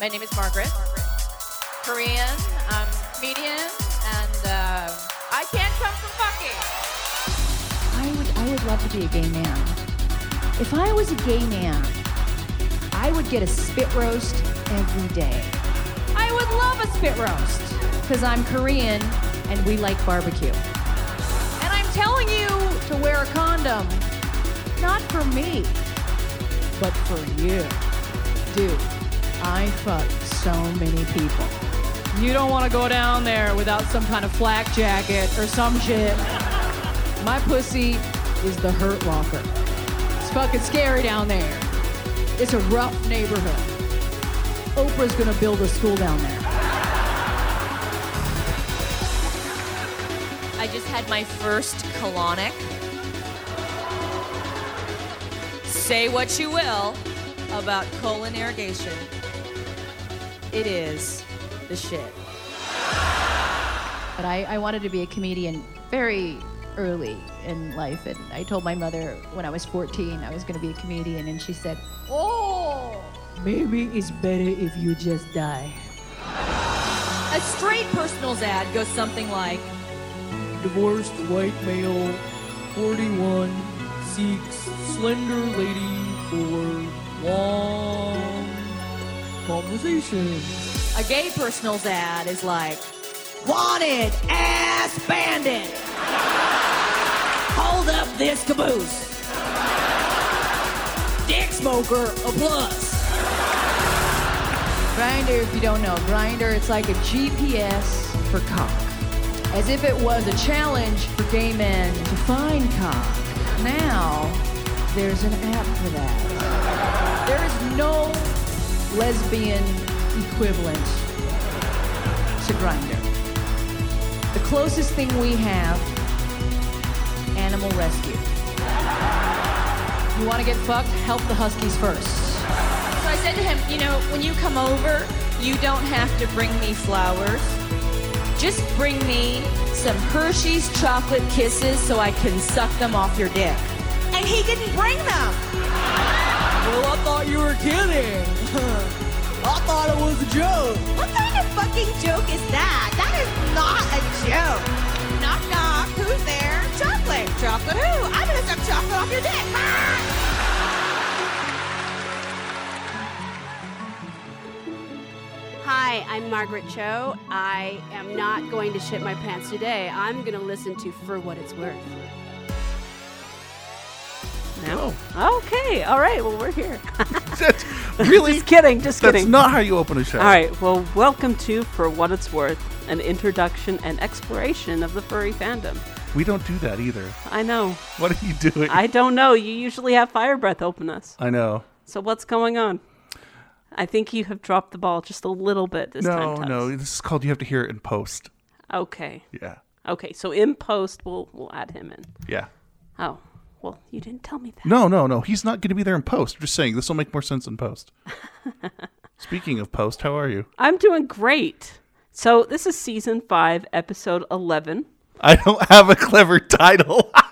My name is Margaret. Korean. I'm comedian, and uh, I can't come from fucking. I would I would love to be a gay man. If I was a gay man, I would get a spit roast every day. I would love a spit roast because I'm Korean and we like barbecue. And I'm telling you to wear a condom, not for me, but for you. Dude, I fucked so many people. You don't want to go down there without some kind of flak jacket or some shit. My pussy is the hurt locker. It's fucking scary down there. It's a rough neighborhood. Oprah's gonna build a school down there. I just had my first colonic. Say what you will about colon irrigation. It is the shit. But I, I wanted to be a comedian very early in life. And I told my mother when I was 14 I was gonna be a comedian. And she said, Oh, maybe it's better if you just die. A straight personals ad goes something like divorced white male, 41, seeks slender lady for long conversations. a gay personals ad is like wanted ass bandit. Hold up this caboose. Dick smoker a plus. Grindr, if you don't know, Grindr, it's like a GPS for cock. As if it was a challenge for gay men to find cock. Now, there's an app for that. There is no lesbian equivalent to Grindr. The closest thing we have, animal rescue. You want to get fucked? Help the Huskies first. So I said to him, you know, when you come over, you don't have to bring me flowers. Just bring me some Hershey's chocolate kisses so I can suck them off your dick. And he didn't bring them. Well, I thought you were kidding. I thought it was a joke. What kind of fucking joke is that? That is not a joke. Knock knock, who's there? Chocolate. Chocolate who? I'm gonna suck chocolate off your dick. Ah! Hi, I'm Margaret Cho. I am not going to shit my pants today. I'm going to listen to For What It's Worth. No. Okay. All right. Well, we're here. That's really just kidding. Just kidding. That's not how you open a show. All right. Well, welcome to For What It's Worth, an introduction and exploration of the furry fandom. We don't do that either. I know. What are you doing? I don't know. You usually have Fire Breath open us. I know. So what's going on? I think you have dropped the ball just a little bit this time. No, no. This is called. You have to hear it in post. Okay. Yeah. Okay. So in post, we'll we'll add him in. Yeah. Oh, well, you didn't tell me that. No, no, no. He's not going to be there in post. I'm just saying this will make more sense in post. Speaking of post, how are you? I'm doing great. So this is season five, episode eleven. I don't have a clever title.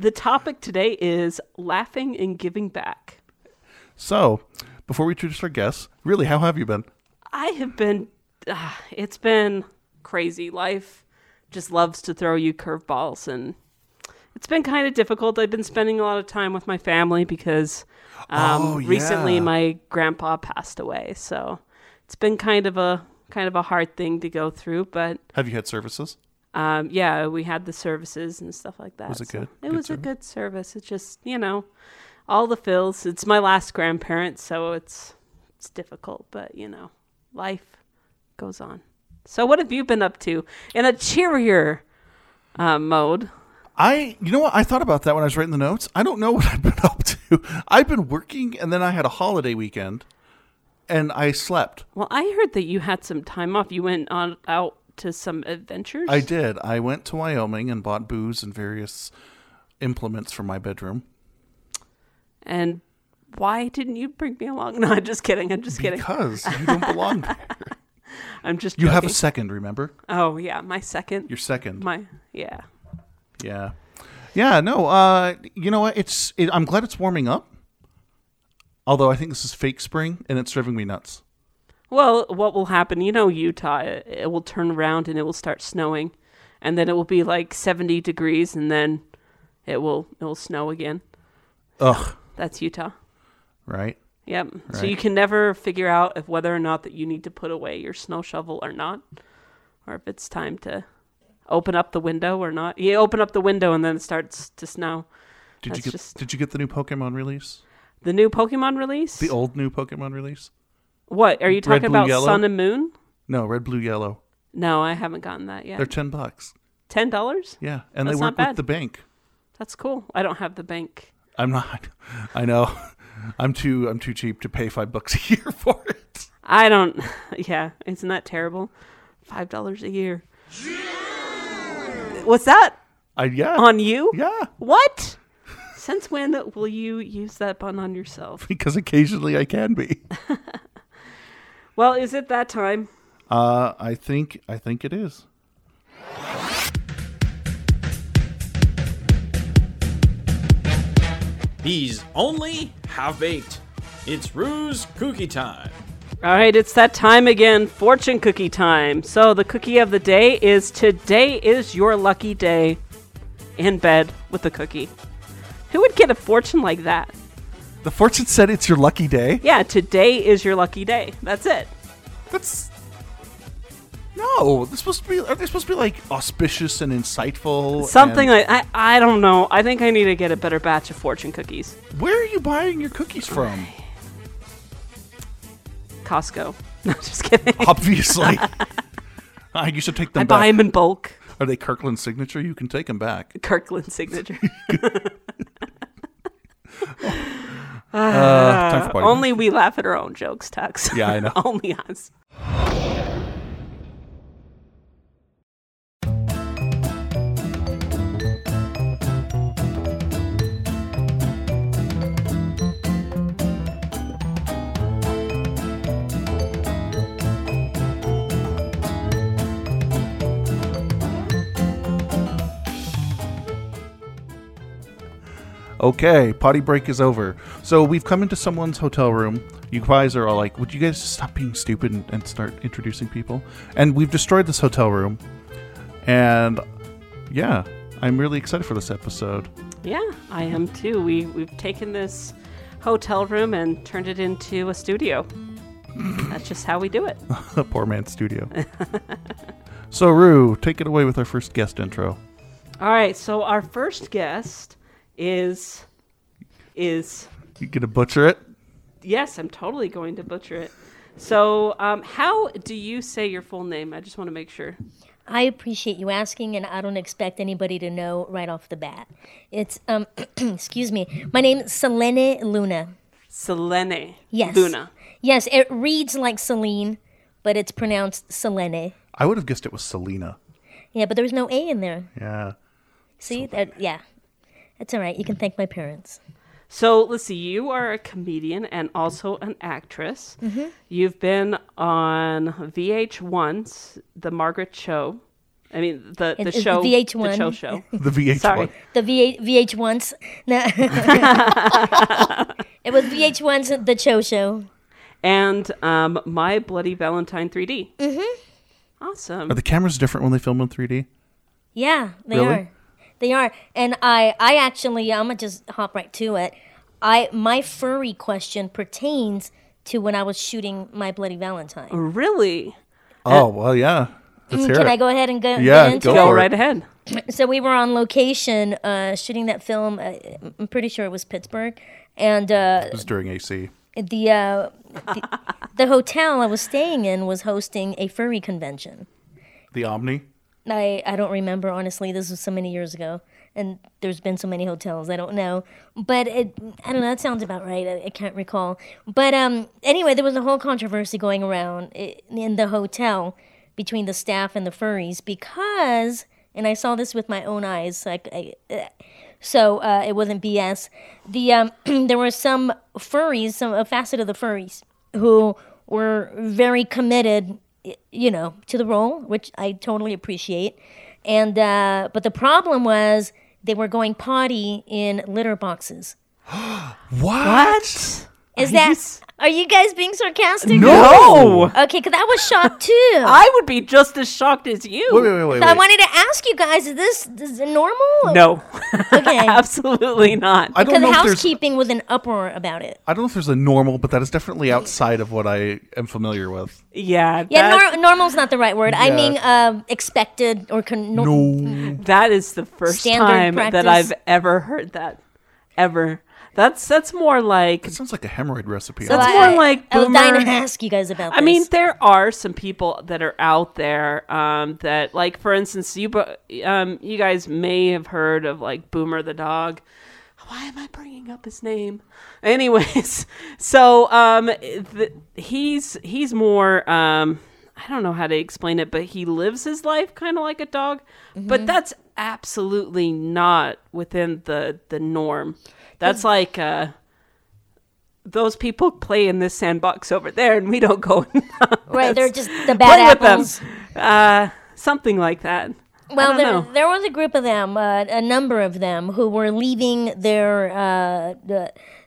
The topic today is laughing and giving back. so, before we introduce our guests, really, how have you been? I have been, uh, it's been crazy. Life just loves to throw you curveballs, and it's been kind of difficult. I've been spending a lot of time with my family because um, Oh, recently my grandpa passed away. So it's been kind of a kind of a hard thing to go through, but Have you had services? um, yeah, we had the services and stuff like that. Was it so good? It Good was service? a good service. It's just you know, all the fills. It's my last grandparent, so it's it's difficult, but you know, life goes on. So, what have you been up to in a cheerier uh, mode? I, you know what? I thought about that when I was writing the notes. I don't know what I've been up to. I've been working, and then I had a holiday weekend, and I slept. Well, I heard that you had some time off. You went on out to some adventures. I did. I went to Wyoming and bought booze and various implements for my bedroom And why didn't you bring me along? No, I'm just kidding. I'm just kidding. because you don't belong there. I'm just. You have a second, remember? Oh yeah, my second. Your second. My yeah. Yeah. Yeah, no, uh, you know what? It's it, I'm glad it's warming up. Although I think this is fake spring and it's driving me nuts. Well, what will happen? You know, Utah, it, it will turn around and it will start snowing, and then it will be like 70 degrees, and then it will it will snow again. Ugh. That's Utah. Right. Yep. So you can never figure out if whether or not that you need to put away your snow shovel or not, or if it's time to open up the window or not. You open up the window and then it starts to snow. Did That's you get just- Did you get the new Pokemon release? The new Pokemon release. The old new Pokemon release? what are you talking blue, about? yellow? Sun and Moon? No, red, blue, yellow. No, I haven't gotten that yet. They're ten bucks. Ten dollars? Yeah, and That's they work with the bank. That's cool. I don't have the bank. I'm not. I know. I'm too. I'm too cheap to pay five bucks a year for it. I don't. Yeah, isn't that terrible? Five dollars a year. What's that I yeah. on you? yeah, What? Since when will you use that bun on yourself? because occasionally I can be. Well, is it that time? Uh, I think. I think it is. He's only half baked. It's Rue's cookie time. All right, it's that time again. Fortune cookie time. So the cookie of the day is today is your lucky day. In bed with the cookie. Who would get a fortune like that? The fortune said it's your lucky day. Yeah, today is your lucky day. That's it. That's no. They're supposed to be. Are they supposed to be like auspicious and insightful? Something and- like I I don't know. I think I need to get a better batch of fortune cookies. Where are you buying your cookies from? Costco. No, just kidding. Obviously. I you should take them I back. buy them in bulk. Are they Kirkland signature? You can take them back. Kirkland signature. Uh, time for party. Only we laugh at our own jokes, Tux. Yeah, I know. Only us. Okay, potty break is over. So we've come into someone's hotel room. You guys are all like, "Would you guys stop being stupid and, and start introducing people?" And we've destroyed this hotel room. And yeah, I'm really excited for this episode. Yeah, I am too. We we've taken this hotel room and turned it into a studio. That's just how we do it. A poor man's studio. so Rue, take it away with our first guest intro. All right, so our first guest is is You gonna butcher it? yes, I'm totally going to butcher it. So, um, how do you say your full name? I just want to make sure. I appreciate you asking, and I don't expect anybody to know right off the bat. It's um, excuse me. My name is Selene Luna. Selene Yes. Luna. Yes, it reads like Celine, but it's pronounced Selene. I would have guessed it was Selena. Yeah, but there was no A in there. Yeah. See that? Yeah, it's all right. You can thank my parents. So let's see. You are a comedian and also an actress. Mm-hmm. You've been on VH1's The Margaret Show. I mean the the It- it's show VH1. the show show. The VH1. Sorry. The VH, VH1's. No. it was VH1's The Cho Show. and um, My Bloody Valentine 3D. Mm-hmm. Awesome. Are the cameras different when they film in 3D? Yeah, they Really? are. They are. And I I actually I'm gonna just hop right to it. I my furry question pertains to when I was shooting my Bloody Valentine. Really? Oh well, yeah. Let's hear Can it. I go ahead and go, Yeah, into go it? Go right ahead. So we were on location uh, shooting that film. Uh, I'm pretty sure it was Pittsburgh, and uh, It was during AC. the, uh, the the hotel I was staying in was hosting a furry convention. The Omni. I, I don't remember honestly. This was so many years ago, and there's been so many hotels. I don't know, but it I don't know. That sounds about right. I, I can't recall. But um, anyway, there was a whole controversy going around in the hotel between the staff and the furries because, and I saw this with my own eyes. Like, I, uh, so uh, it wasn't BS. The um, there were some furries, some a facet of the furries who were very committed you know, to the role, which I totally appreciate. And uh, but the problem was they were going potty in litter boxes. What? Is Are that you s- Are you guys being sarcastic? No. Okay, because I was shocked too. I would be just as shocked as you. Wait, wait, wait, wait. So I wait. wanted to ask you guys: Is this is it normal? No. Okay. Absolutely not. I don't Because know if there's. housekeeping was an uproar about it. I don't know if there's a normal, but that is definitely outside of what I am familiar with. yeah. Yeah, that- nor- normal's not the right word. I Yeah. mean, um, expected or con- nor- No. That is the first Standard time that practice. I've ever heard that. Ever. That's that's more like It sounds like a hemorrhoid recipe. So That's I- more like I was dying to boomer- ask you guys about. I mean, there are some people that are out there um, that, like, for instance, you um, you guys may have heard of like Boomer the dog. Why am I bringing up his name? Anyways, so um, th- he's he's more um, I don't know how to explain it, but he lives his life kind of like a dog, but that's absolutely not within the the norm. That's like uh, those people play in this sandbox over there, and we don't go. in right, they're just the play bad with them. apples. Uh, something like that. Well, there, know. there was a group of them, uh, a number of them, who were leaving their uh,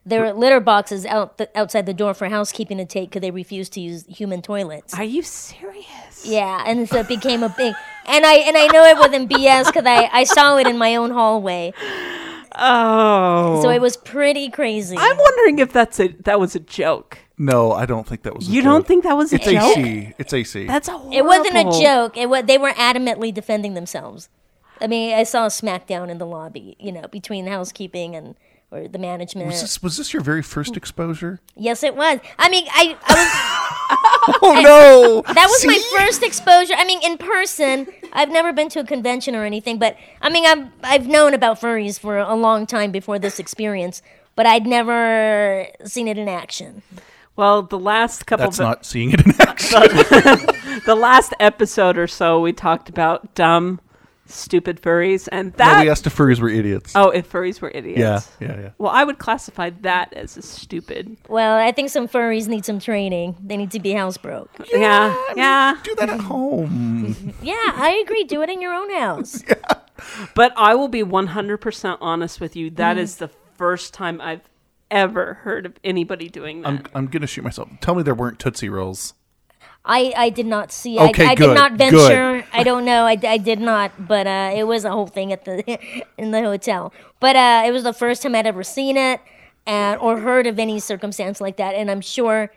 their litter boxes out the, outside the door for housekeeping to take because they refused to use human toilets. Are you serious? Yeah, and so it became a big. And I and I know it wasn't BS because I, I saw it in my own hallway, Oh, so it was pretty crazy. I'm wondering if that's a that was a joke. No, I don't think that was. a You don't joke. think that was a it's joke? AC? It's AC. That's a It wasn't a joke. It was they were adamantly defending themselves. I mean, I saw a smackdown in the lobby, you know, between housekeeping and or the management. was this was this your very first mm. exposure? yes, it was. I mean, I, I Oh no! that was my first exposure. I mean, in person. I've never been to a convention or anything, but I mean, I've I've known about furries for a long time before this experience, but I'd never seen it in action. Well, the last couple That's of not seeing it in action. the last episode or so, we talked about dumb, stupid furries, and no, that we asked if furries were idiots. oh, if furries were idiots. yeah, yeah, yeah. Well, I would classify that as a stupid. Well, I think some furries need some training. They need to be housebroke. Yeah, yeah. Do that at home. Yeah, I agree. Do it in your own house. yeah. But I will be 100% honest with you. That Mm-hmm. is the first time I've ever heard of anybody doing that. I'm I'm gonna shoot myself. Tell me there weren't Tootsie Rolls. I, I did not see. Okay, I, I good, did not good. venture. I don't know. I, I did not. But uh, it was a whole thing at the in the hotel. But uh, it was the first time I'd ever seen it and or heard of any circumstance like that. And I'm sure,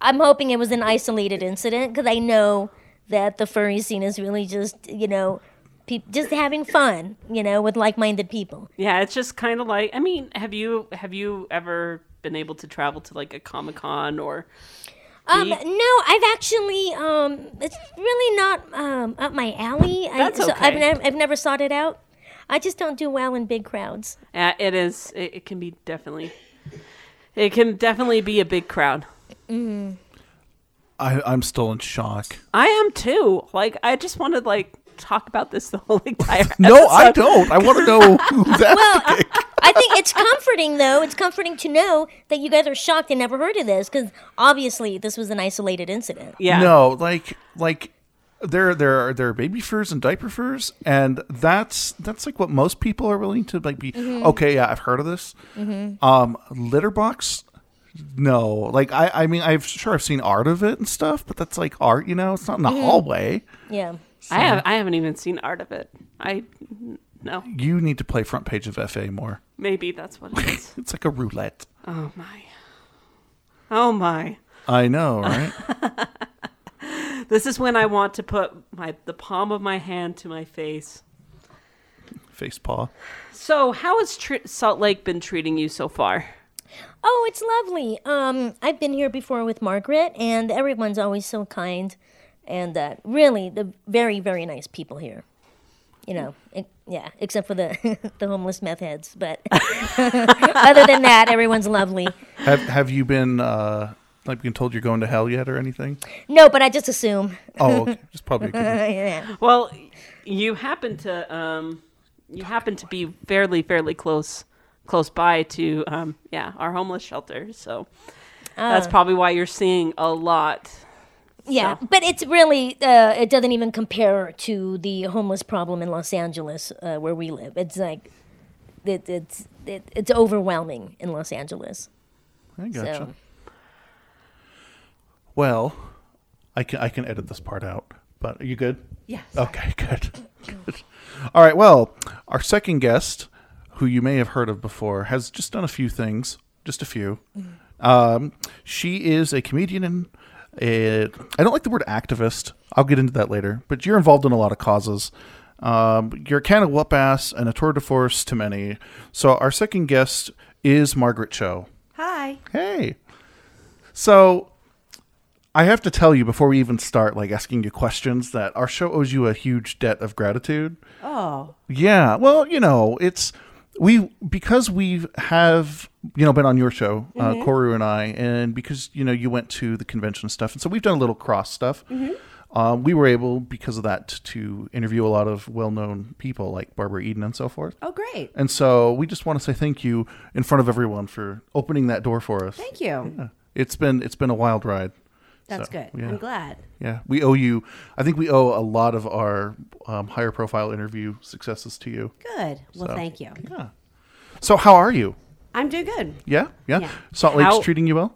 I'm hoping it was an isolated incident because I know that the furry scene is really just you know, pe- just having fun. You know, with like-minded people. yeah, it's just kind of like I mean, have you have you ever been able to travel to like a Comic-Con or Um, no, I've actually um, it's really not um up my alley. That's I, so I've okay. never I've never sought it out. I just don't do well in big crowds. uh, it is it, it can be definitely it can definitely be a big crowd. I I'm still in shock. I am too. Like I just wanted like talk about this the whole entire No, I don't. I want to know who's Well, asking. I think it's comforting though. It's comforting to know that you guys are shocked and never heard of this because obviously this was an isolated incident. Yeah. No, like like there there are there are baby furs and diaper furs, and that's that's like what most people are willing to like be. Mm-hmm. Okay, yeah, I've heard of this. Um, litter box. No, like I, I mean, I've sure I've seen art of it and stuff, but that's like art, you know. It's not in Mm-hmm. the hallway. Yeah. I have I haven't even seen art of it. I no. You need to play front page of FA more. Maybe that's what it is. It's like a roulette. oh my. Oh my. I know, right? This is when I want to put my the palm of my hand to my face. Face paw. So, how has tr- Salt Lake been treating you so far? Oh, it's lovely. Um, I've been here before with Margaret, and everyone's always so kind, and uh, really, the very, very nice people here. You know, e- yeah, except for the the homeless meth heads, but other than that, everyone's lovely. Have Have you been uh like been told you're going to hell yet or anything? No, but I just assume. Oh, okay. just probably. A good thing. yeah. Well, you happen to um, you happen to be fairly fairly close close by to um, yeah our homeless shelter. So that's probably why you're seeing a lot. Yeah, So- but it's really uh, it doesn't even compare to the homeless problem in Los Angeles uh, where we live. It's like it, it's it, it's overwhelming in Los Angeles. I gotcha. So Well, I can I can edit this part out. But are you good? Yes. Okay, good. Good. All right. Well, our second guest, who you may have heard of before, has just done a few things. Just a few. Um, she is a comedian and a, I don't like the word activist. I'll get into that later. But you're involved in a lot of causes. Um, you're a can of whoop ass and a tour de force to many. So our second guest is Margaret Cho. Hi. Hey. So I have to tell you before we even start like asking you questions that our show owes you a huge debt of gratitude. Oh. Yeah. Well, you know, it's we because we have you know been on your show, uh, Koru and I, and because you know you went to the convention and stuff, and so we've done a little cross stuff. Um, we were able because of that to interview a lot of well-known people like Barbara Eden and so forth. Oh, great. And so we just want to say thank you in front of everyone for opening that door for us. Thank you. Yeah. It's been it's been a wild ride. That's So, good. yeah. I'm glad. Yeah, we owe you. I think we owe a lot of our um, higher profile interview successes to you. Good. Well, So- thank you. Yeah. So how are you? I'm doing good. Yeah, yeah. Yeah. Salt Lake's How- treating you well.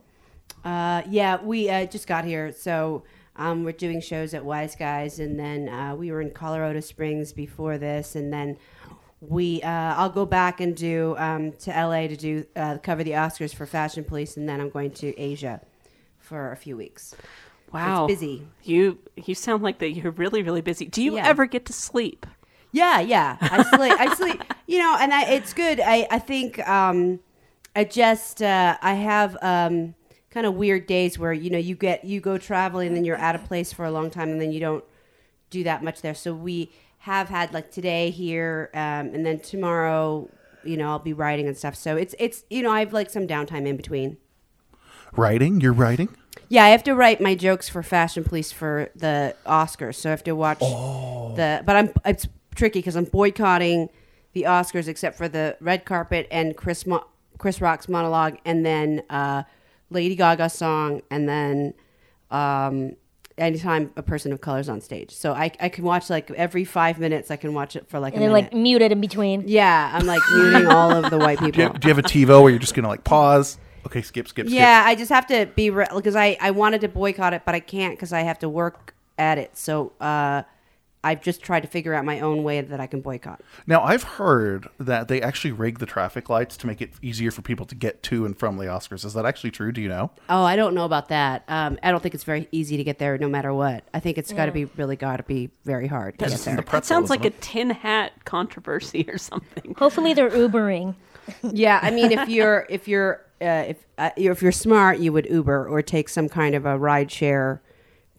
Uh, yeah, we uh, just got here, so um, we're doing shows at Wise Guys, and then uh, we were in Colorado Springs before this, and then we uh, I'll go back and do um, to LA to do uh, cover the Oscars for Fashion Police, and then I'm going to Asia for a few weeks. Wow. It's busy. You you sound like that you're really really busy. Do you Yeah. ever get to sleep? Yeah, yeah. I sleep. I sleep. You know, and I, it's good. I I think um, I just uh, I have um, kind of weird days where you know you get you go traveling and then you're at a place for a long time and then you don't do that much there. So we have had like today here, um, and then tomorrow, you know, I'll be writing and stuff. So it's it's you know I have like some downtime in between. Writing? You're writing? Yeah, I have to write my jokes for Fashion Police for the Oscars, so I have to watch the. But I'm it's tricky because I'm boycotting the Oscars except for the red carpet and Chris Mo- Chris Rock's monologue, and then uh, Lady Gaga song, and then um, anytime a person of color is on stage. So I I can watch like every five minutes. I can watch it for like and a then minute. like mute it in between. yeah, I'm like muting all of the white Do you, people. do you have a TiVo where you're just gonna like pause? Okay, skip, skip, skip. Yeah, I just have to be because I I wanted to boycott it, but I can't because I have to work at it. So uh, I've just tried to figure out my own way that I can boycott. Now I've heard that they actually rig the traffic lights to make it easier for people to get to and from the Oscars. Is that actually true? Do you know? Oh, I don't know about that. Um, I don't think it's very easy to get there, no matter what. I think it's got to be really got to be very hard to get there. the That sounds pretzel, like a isn't tin hat controversy or something. Hopefully they're Ubering. Yeah, I mean, if you're if you're uh, if uh, if you're smart, you would Uber or take some kind of a ride share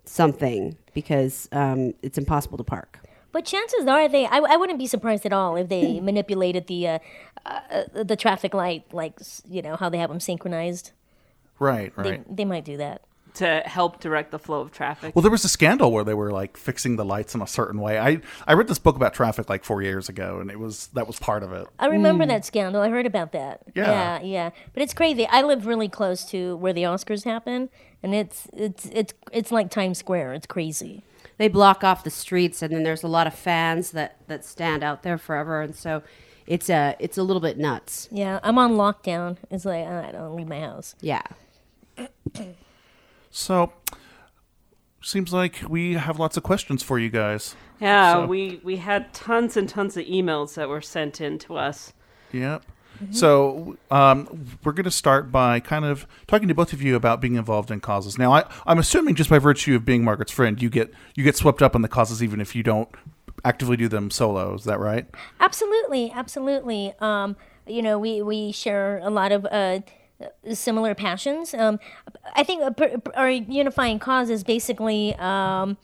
something because um, it's impossible to park. But chances are they. I, I wouldn't be surprised at all if they manipulated the uh, uh, the traffic light, like you know how they have them synchronized. Right, They, right. they might do that. To help direct the flow of traffic. Well, there was a scandal where they were like fixing the lights in a certain way. I I read this book about traffic like four years ago, and it was that was part of it. I remember hmm. that scandal. I heard about that. Yeah. yeah, yeah. But it's crazy. I live really close to where the Oscars happen, and it's it's it's it's like Times Square. It's crazy. they block off the streets and then there's a lot of fans that that stand out there forever and so it's a it's a little bit nuts Yeah, I'm on lockdown. It's like I don't leave my house. yeah So, seems like we have lots of questions for you guys. yeah, So- we we had tons and tons of emails that were sent in to us. Yep. So um, we're going to start by kind of talking to both of you about being involved in causes. Now, I, I'm assuming just by virtue of being Margaret's friend, you get you get swept up in the causes even if you don't actively do them solo. Is that right? Absolutely, absolutely. Um, you know, we we share a lot of uh, similar passions. Um, I think our unifying cause is basically um,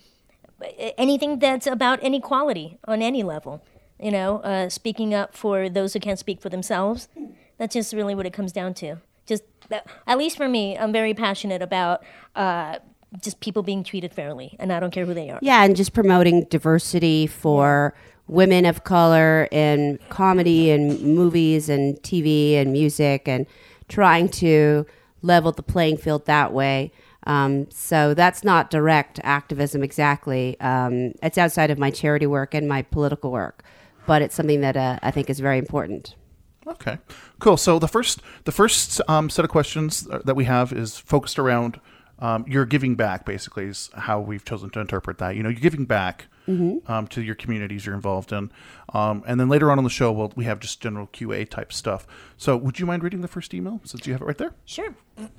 anything that's about inequality on any level. You know, uh, speaking up for those who can't speak for themselves. That's just really what it comes down to. Just at least for me, I'm very passionate about uh, just people being treated fairly, and I don't care who they are. yeah and just promoting diversity for women of color in comedy and movies and tv and music and trying to level the playing field that way um, so that's not direct activism exactly um, it's outside of my charity work and my political work but it's something that uh, i think is very important Okay, cool. So the first the first um, set of questions uh, that we have is focused around um, you're giving back. Basically, is how we've chosen to interpret that. You know, you're giving back um, to your communities you're involved in, um, and then later on in the show, we'll, we have just general QA type stuff. So, would you mind reading the first email since you have it right there? Sure.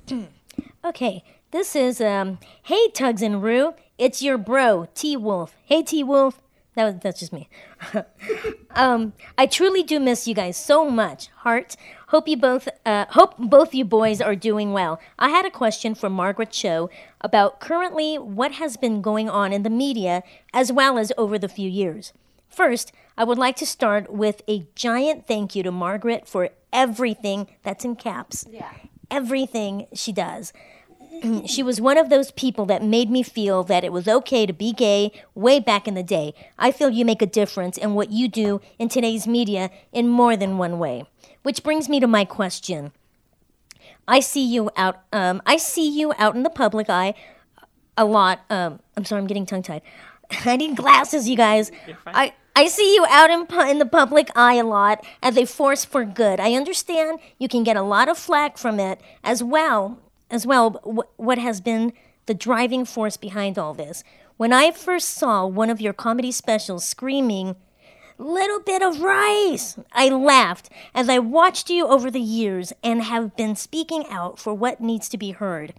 okay, this is um. Hey Tugs and Rue, it's your bro T Wolf. Hey T Wolf. That was that's just me. um, I truly do miss you guys so much. Heart. Hope you both. Uh, hope both you boys are doing well. I had a question for Margaret Cho about currently what has been going on in the media as well as over the few years. First, I would like to start with a giant thank you to Margaret for everything that's in caps. Yeah. Everything she does. she was one of those people that made me feel that it was okay to be gay way back in the day. I feel you make a difference in what you do in today's media in more than one way. Which brings me to my question. I see you out. Um, I see you out in the public eye a lot. Um, I'm sorry, I'm getting tongue tied. I need glasses, you guys. I I see you out in pu- in the public eye a lot as a force for good. I understand you can get a lot of flack from it as well. As well, what has been the driving force behind all this? When I first saw one of your comedy specials screaming little bit of rice. I laughed as I watched you over the years and have been speaking out for what needs to be heard.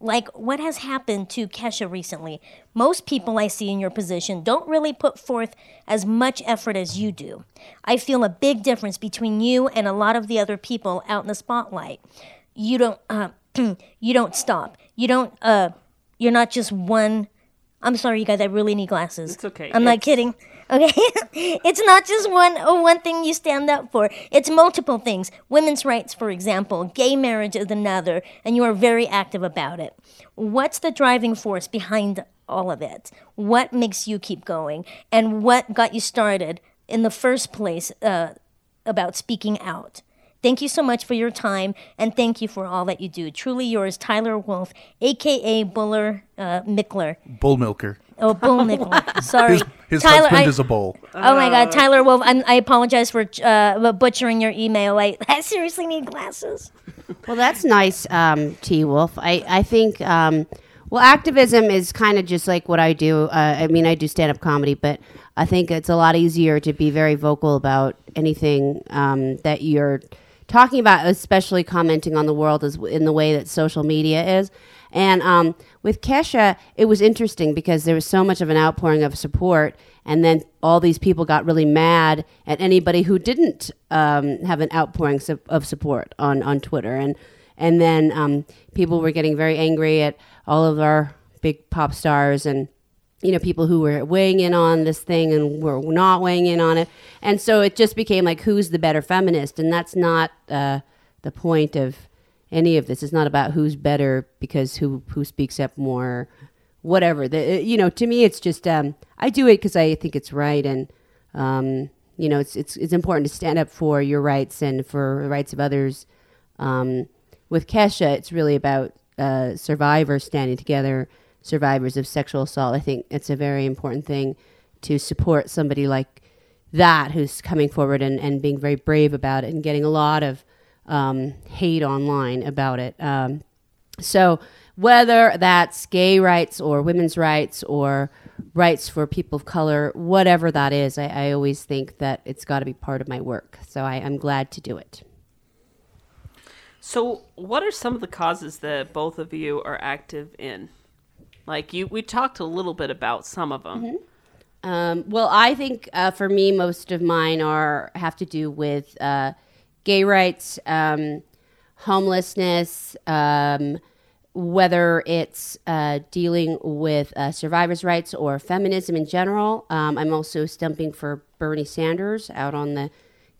Like what has happened to Kesha recently. Most people I see in your position don't really put forth as much effort as you do. I feel a big difference between you and a lot of the other people out in the spotlight. You don't uh, you don't stop. You don't uh you're not just one I'm sorry you guys, I really need glasses. It's okay. I'm not kidding. Okay, it's not just one oh, one thing you stand up for. It's multiple things. Women's rights, for example, gay marriage is another, and you are very active about it. What's the driving force behind all of it? What makes you keep going, and what got you started in the first place uh, about speaking out? Thank you so much for your time, and thank you for all that you do. Truly yours, Tyler Wolf, aka Buller uh, Mickler. Bull milker. Oh, Bull Mickler. Sorry, His, his Tyler. husband I- is a bull. Oh my God, Tyler Wolf! I'm, I apologize for uh, butchering your email. I, I seriously need glasses. Well, that's nice, um, T Wolf. I, I think, um, well, activism is kind of just like what I do. Uh, I mean, I do stand up comedy, but I think it's a lot easier to be very vocal about anything um, that you're talking about, especially commenting on the world as in the way that social media is. And um, with Kesha, it was interesting because there was so much of an outpouring of support, and then all these people got really mad at anybody who didn't um, have an outpouring su- of support on, on Twitter, and and then um, people were getting very angry at all of our big pop stars and you know people who were weighing in on this thing and were not weighing in on it, and so it just became like who's the better feminist, and that's not uh, the point of any of this. It's not about who's better because who who speaks up more, whatever. The, you know, to me, it's just um, I do it because I think it's right, and um, you know, it's it's it's important to stand up for your rights and for the rights of others. Um, with Kesha, it's really about uh, survivors standing together, survivors of sexual assault. I think it's a very important thing to support somebody like that who's coming forward and, and being very brave about it and getting a lot of um, hate online about it. Um, so whether that's gay rights or women's rights or rights for people of color, whatever that is, I, I always think that it's got to be part of my work. So I, I'm glad to do it. So, what are some of the causes that both of you are active in? Like you, we talked a little bit about some of them. Um, well, I think uh, for me, most of mine are have to do with uh, gay rights, um, homelessness, um, whether it's uh, dealing with uh, survivors' rights or feminism in general. Um, I'm also stumping for Bernie Sanders out on the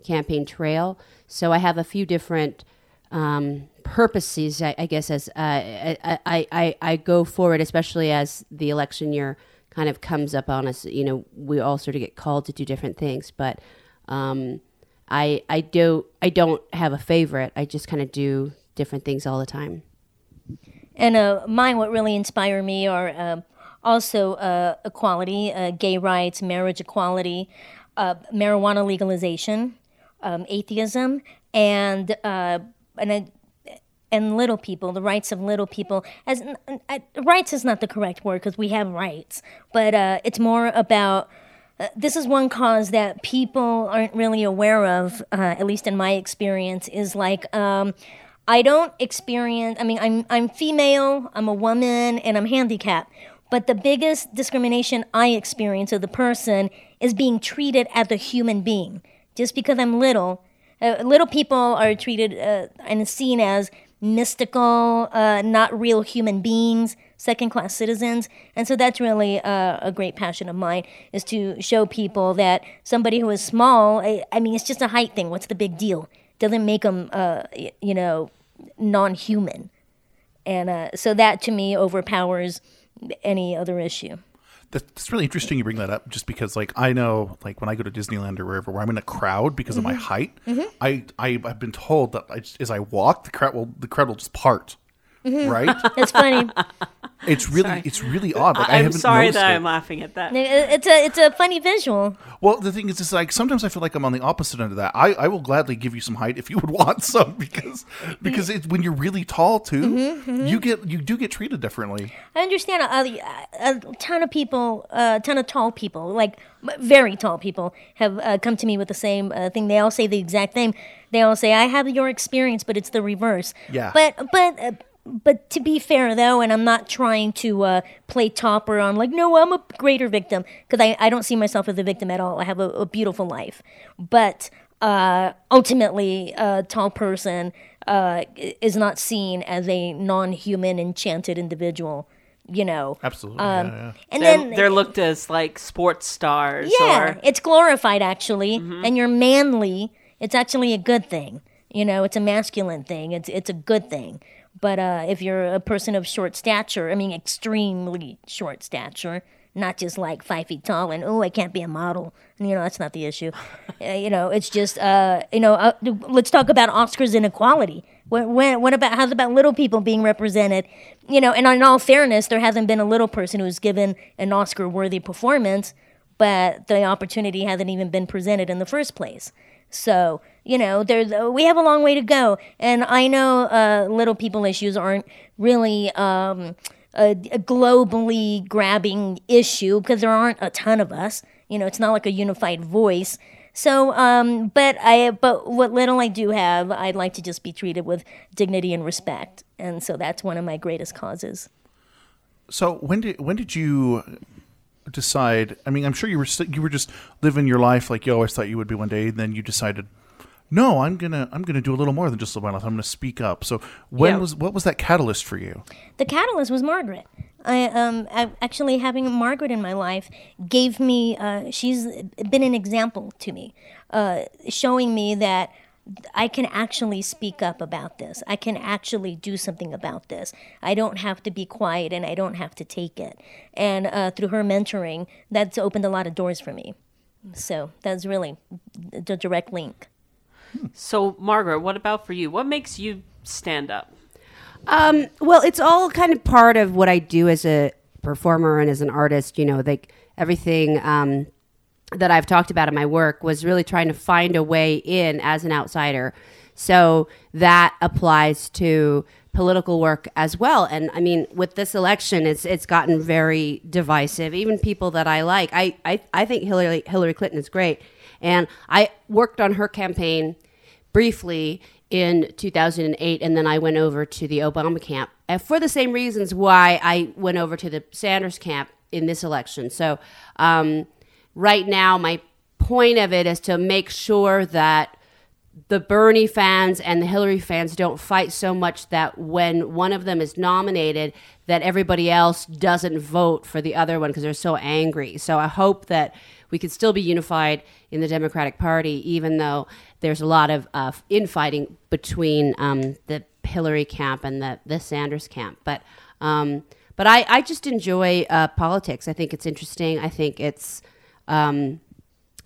campaign trail, so I have a few different um, purposes, I, I guess, as uh, I, I, I, go forward, especially as the election year kind of comes up on us. You know, we all sort of get called to do different things, but um, I, I do, I don't have a favorite. I just kind of do different things all the time. And uh, mine, what really inspire me are um, also uh, equality, uh, gay rights, marriage equality, uh, marijuana legalization, um, atheism, and uh, and and little people, the rights of little people. As uh, rights is not the correct word because we have rights, but uh, it's more about. This is one cause that people aren't really aware of, uh, at least in my experience, is like um, I don't experience. I mean, I'm I'm female, I'm a woman, and I'm handicapped. But the biggest discrimination I experience of the person is being treated as a human being. Just because I'm little, uh, little people are treated uh, and seen as mystical, uh, not real human beings, second class citizens. And so that's really uh, a great passion of mine is to show people that somebody who is small, I, I mean, it's just a height thing. What's the big deal? Doesn't make them, uh, you know, non human. And uh, so that to me overpowers any other issue. That's really interesting you bring that up just because like I know like when I go to Disneyland or wherever where I'm in a crowd because Mm-hmm. of my height, I, I I've been told that I, as I walk the crowd will the crowd will just part. Mm-hmm. Right? It's funny. it's really it's really odd. Like, I I'm haven't sorry that it. I'm laughing at that. it's a it's a funny visual. Well, the thing is, is like sometimes I feel like I'm on the opposite end of that. I, I will gladly give you some height if you would want some because because it's when you're really tall too, Mm-hmm, you get you do get treated differently. I understand a, a, a ton of people, a ton of tall people, like very tall people, have uh, come to me with the same uh, thing. They all say the exact same. They all say, "I have your experience, but it's the reverse." Yeah. But but. Uh, but to be fair, though, and I'm not trying to uh, play topper on like, no, I'm a greater victim because I, I don't see myself as a victim at all. I have a, a beautiful life, but uh, ultimately, a tall person uh, is not seen as a non-human, enchanted individual. You know, Absolutely. Um, yeah, yeah. and they're, then they're looked as like sports stars yeah, or it's glorified actually, and you're manly. It's actually a good thing. You know, it's a masculine thing. It's it's a good thing. But uh, if you're a person of short stature, I mean, extremely short stature, not just like five feet tall and oh, I can't be a model. You know, that's not the issue. Uh, you know, it's just uh, you know, uh, let's talk about Oscars inequality. When, when, what about how's about little people being represented? You know, and in all fairness, there hasn't been a little person who's given an Oscar-worthy performance, but the opportunity hasn't even been presented in the first place. So you know, there's uh, we have a long way to go, and I know uh, little people issues aren't really um, a, a globally grabbing issue because there aren't a ton of us. You know, it's not like a unified voice. So, um, but I, but what little I do have, I'd like to just be treated with dignity and respect, and so that's one of my greatest causes. So when did when did you decide? I mean, I'm sure you were you were just living your life like you always thought you would be one day, and then you decided, no, I'm gonna I'm gonna do a little more than just live my life. I'm gonna speak up. So when Yeah. was what was that catalyst for you? the catalyst was Margaret. I um I, actually having Margaret in my life gave me uh, she's been an example to me, uh, showing me that I can actually speak up about this. I can actually do something about this. I don't have to be quiet and I don't have to take it. And uh, through her mentoring, that's opened a lot of doors for me. So that's really the direct link. so margaret what about for you what makes you stand up Um, well, it's all kind of part of what I do as a performer and as an artist. You know, like everything um, that I've talked about in my work was really trying to find a way in as an outsider. So that applies to political work as well. And I mean, with this election, it's it's gotten very divisive. Even people that I like, I I, I think Hillary Hillary Clinton is great, and I worked on her campaign briefly in 2008 and then I went over to the Obama camp and for the same reasons why I went over to the Sanders camp in this election. So um, right now my point of it is to make sure that the Bernie fans and the Hillary fans don't fight so much that when one of them is nominated that everybody else doesn't vote for the other one because they're so angry. So I hope that we can still be unified in the Democratic Party even though there's a lot of uh, infighting between um, the Hillary camp and the, the Sanders camp. But um, but I, I just enjoy uh, politics. I think it's interesting. I think it's um,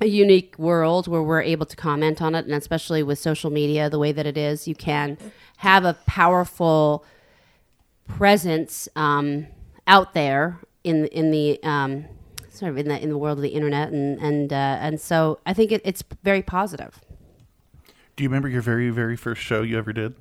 a unique world where we're able to comment on it, and especially with social media, the way that it is, you can have a powerful presence um, out there in in the um, sort of in the in the world of the internet, and and uh, and so I think it, it's very positive. Do you remember your very very first show you ever did?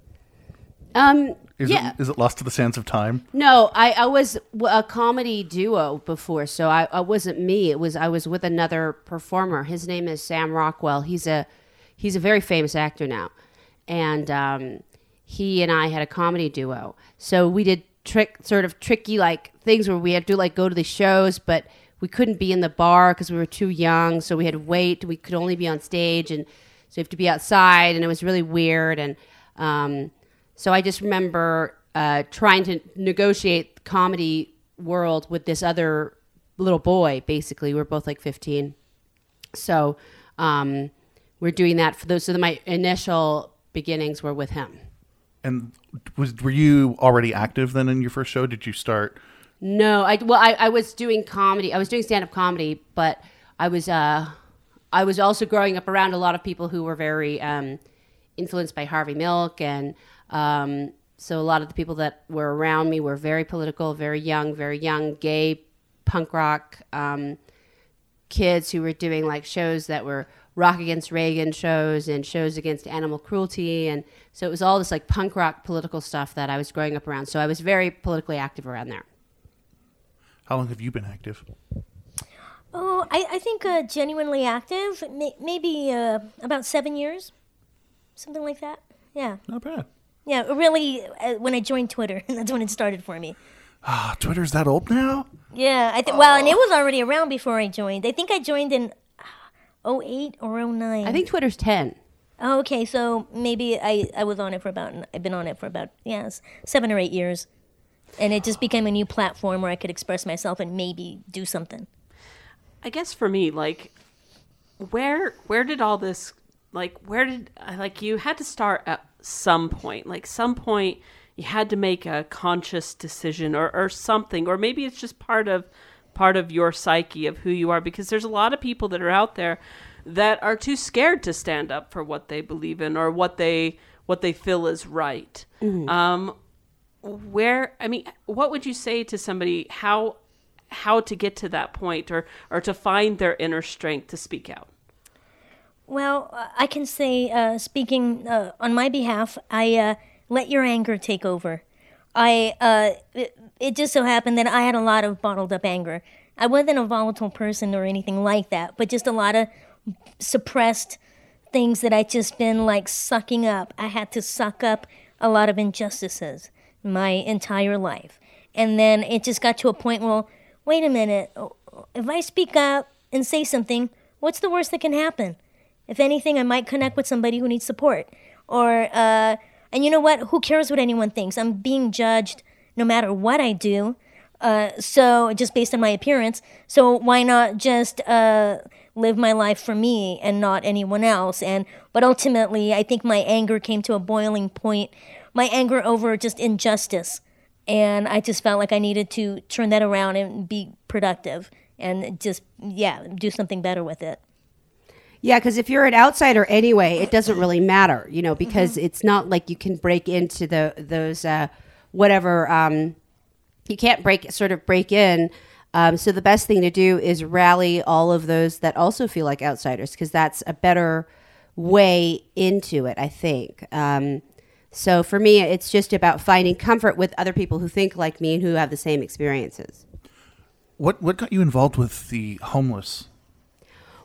Um, Is yeah. it is it Lost to the Sands of Time? No, I, I was a comedy duo before, so I, I wasn't me. It was I was with another performer. His name is Sam Rockwell. He's a he's a very famous actor now, and um, he and I had a comedy duo. So we did trick sort of tricky like things where we had to like go to the shows, but we couldn't be in the bar because we were too young. So we had to wait. We could only be on stage, and so you have to be outside, and it was really weird. And um, so I just remember uh, trying to negotiate the comedy world with this other little boy. Basically, we are both like fifteen. So um, we're doing that for those. So my initial beginnings were with him. And was were you already active then in your first show? Did you start? No, I well, I, I was doing comedy. I was doing stand up comedy, but I was uh, I was also growing up around a lot of people who were very um, influenced by Harvey Milk, and um, so a lot of the people that were around me were very political, very young, very young, gay, punk rock um, kids who were doing like shows that were rock against Reagan shows and shows against animal cruelty, and so it was all this like punk rock political stuff that I was growing up around. So I was very politically active around there. How long have you been active? Oh, I, I think uh, genuinely active, may, maybe uh, about seven years, something like that. Yeah. Not bad. Yeah, really, uh, when I joined Twitter, that's when it started for me. Ah, Twitter's that old now. Yeah, I think. Well, and it was already around before I joined. I think I joined in uh, 08 or 09. I think Twitter's 10. Oh, okay, so maybe I, I was on it for about I've been on it for about yes seven or eight years, and it just became a new platform where I could express myself and maybe do something. I guess for me, like, where where did all this like where did like you had to start at some point, like some point you had to make a conscious decision or or something, or maybe it's just part of part of your psyche of who you are because there's a lot of people that are out there that are too scared to stand up for what they believe in or what they what they feel is right. Um, where I mean, what would you say to somebody how how to get to that point or or to find their inner strength to speak out? Well, I can say, uh, speaking uh, on my behalf, I uh, let your anger take over. I uh, it, it just so happened that I had a lot of bottled up anger. I wasn't a volatile person or anything like that, but just a lot of suppressed things that I just been like sucking up. I had to suck up a lot of injustices my entire life. And then it just got to a point, well, wait a minute. If I speak up and say something, what's the worst that can happen? If anything, I might connect with somebody who needs support. Or, uh, and you know what? Who cares what anyone thinks? I'm being judged no matter what I do. Uh, so, just based on my appearance. So, why not just uh, live my life for me and not anyone else? And, but ultimately, I think my anger came to a boiling point. My anger over just injustice. And I just felt like I needed to turn that around and be productive and just, yeah, do something better with it. Yeah, because if you're an outsider anyway, it doesn't really matter, you know, because it's not like you can break into the those uh, whatever. Um, you can't break sort of break in. Um, so the best thing to do is rally all of those that also feel like outsiders, because that's a better way into it, I think. Um, so for me, it's just about finding comfort with other people who think like me and who have the same experiences. What what got you involved with the homeless?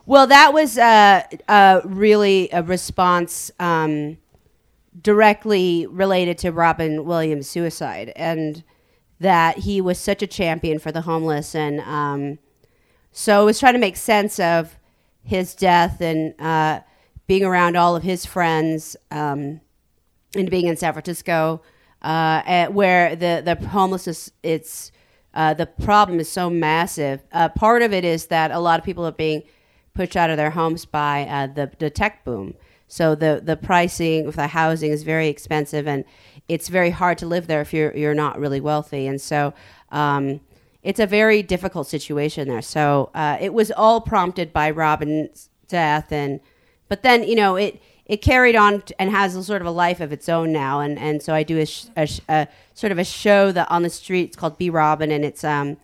Well, that was uh, uh, really a response um, directly related to Robin Williams' suicide, and that he was such a champion for the homeless, and um, so I was trying to make sense of his death and uh, being around all of his friends um, and being in San Francisco, uh, where the the homelessness it's uh, the problem is so massive. Uh, part of it is that a lot of people are being pushed out of their homes by uh, the the tech boom. So the the pricing of the housing is very expensive, and it's very hard to live there if you're you're not really wealthy. And so um, it's a very difficult situation there. So uh, it was all prompted by Robin's death, and but then you know it it carried on and has a sort of a life of its own now. And and so I do a, sh- a, sh- a sort of a show that on the street. It's called Be Robin, and it's um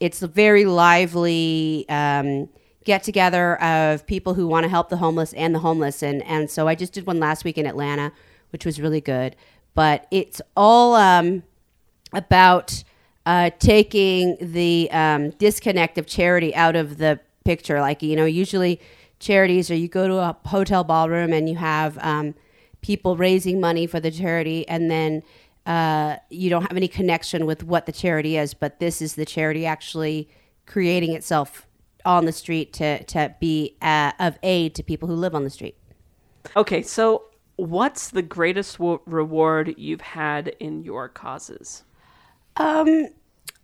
it's very lively. Um, get together of people who want to help the homeless and the homeless and and so I just did one last week in Atlanta which was really good but it's all um, about uh, taking the um, disconnect of charity out of the picture. Like, you know, usually charities or you go to a hotel ballroom and you have um, people raising money for the charity and then uh, you don't have any connection with what the charity is, but this is the charity actually creating itself on the street to, to be uh, of aid to people who live on the street. Okay, so what's the greatest w- reward you've had in your causes? Um,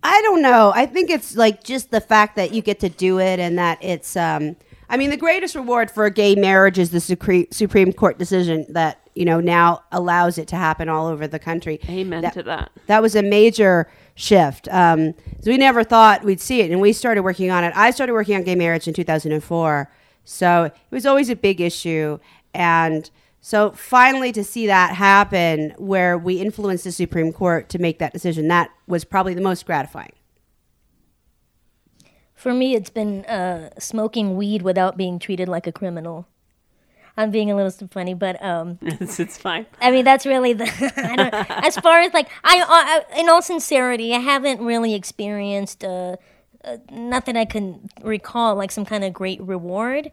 I don't know. I think it's like just the fact that you get to do it and that it's. Um, I mean, the greatest reward for a gay marriage is the Supreme Supreme Court decision that you know now allows it to happen all over the country. Amen That- to that. That was a major shift. Um, so we never thought we'd see it, and we started working on it. I started working on gay marriage in 2004, so it was always a big issue, and so finally to see that happen, where we influenced the Supreme Court to make that decision, that was probably the most gratifying. For me, it's been uh, smoking weed without being treated like a criminal. I'm being a little st- funny, but um, it's, it's fine. I mean that's really the. I don't, as far as like I, I, in all sincerity, I haven't really experienced uh, uh, nothing I can recall like some kind of great reward,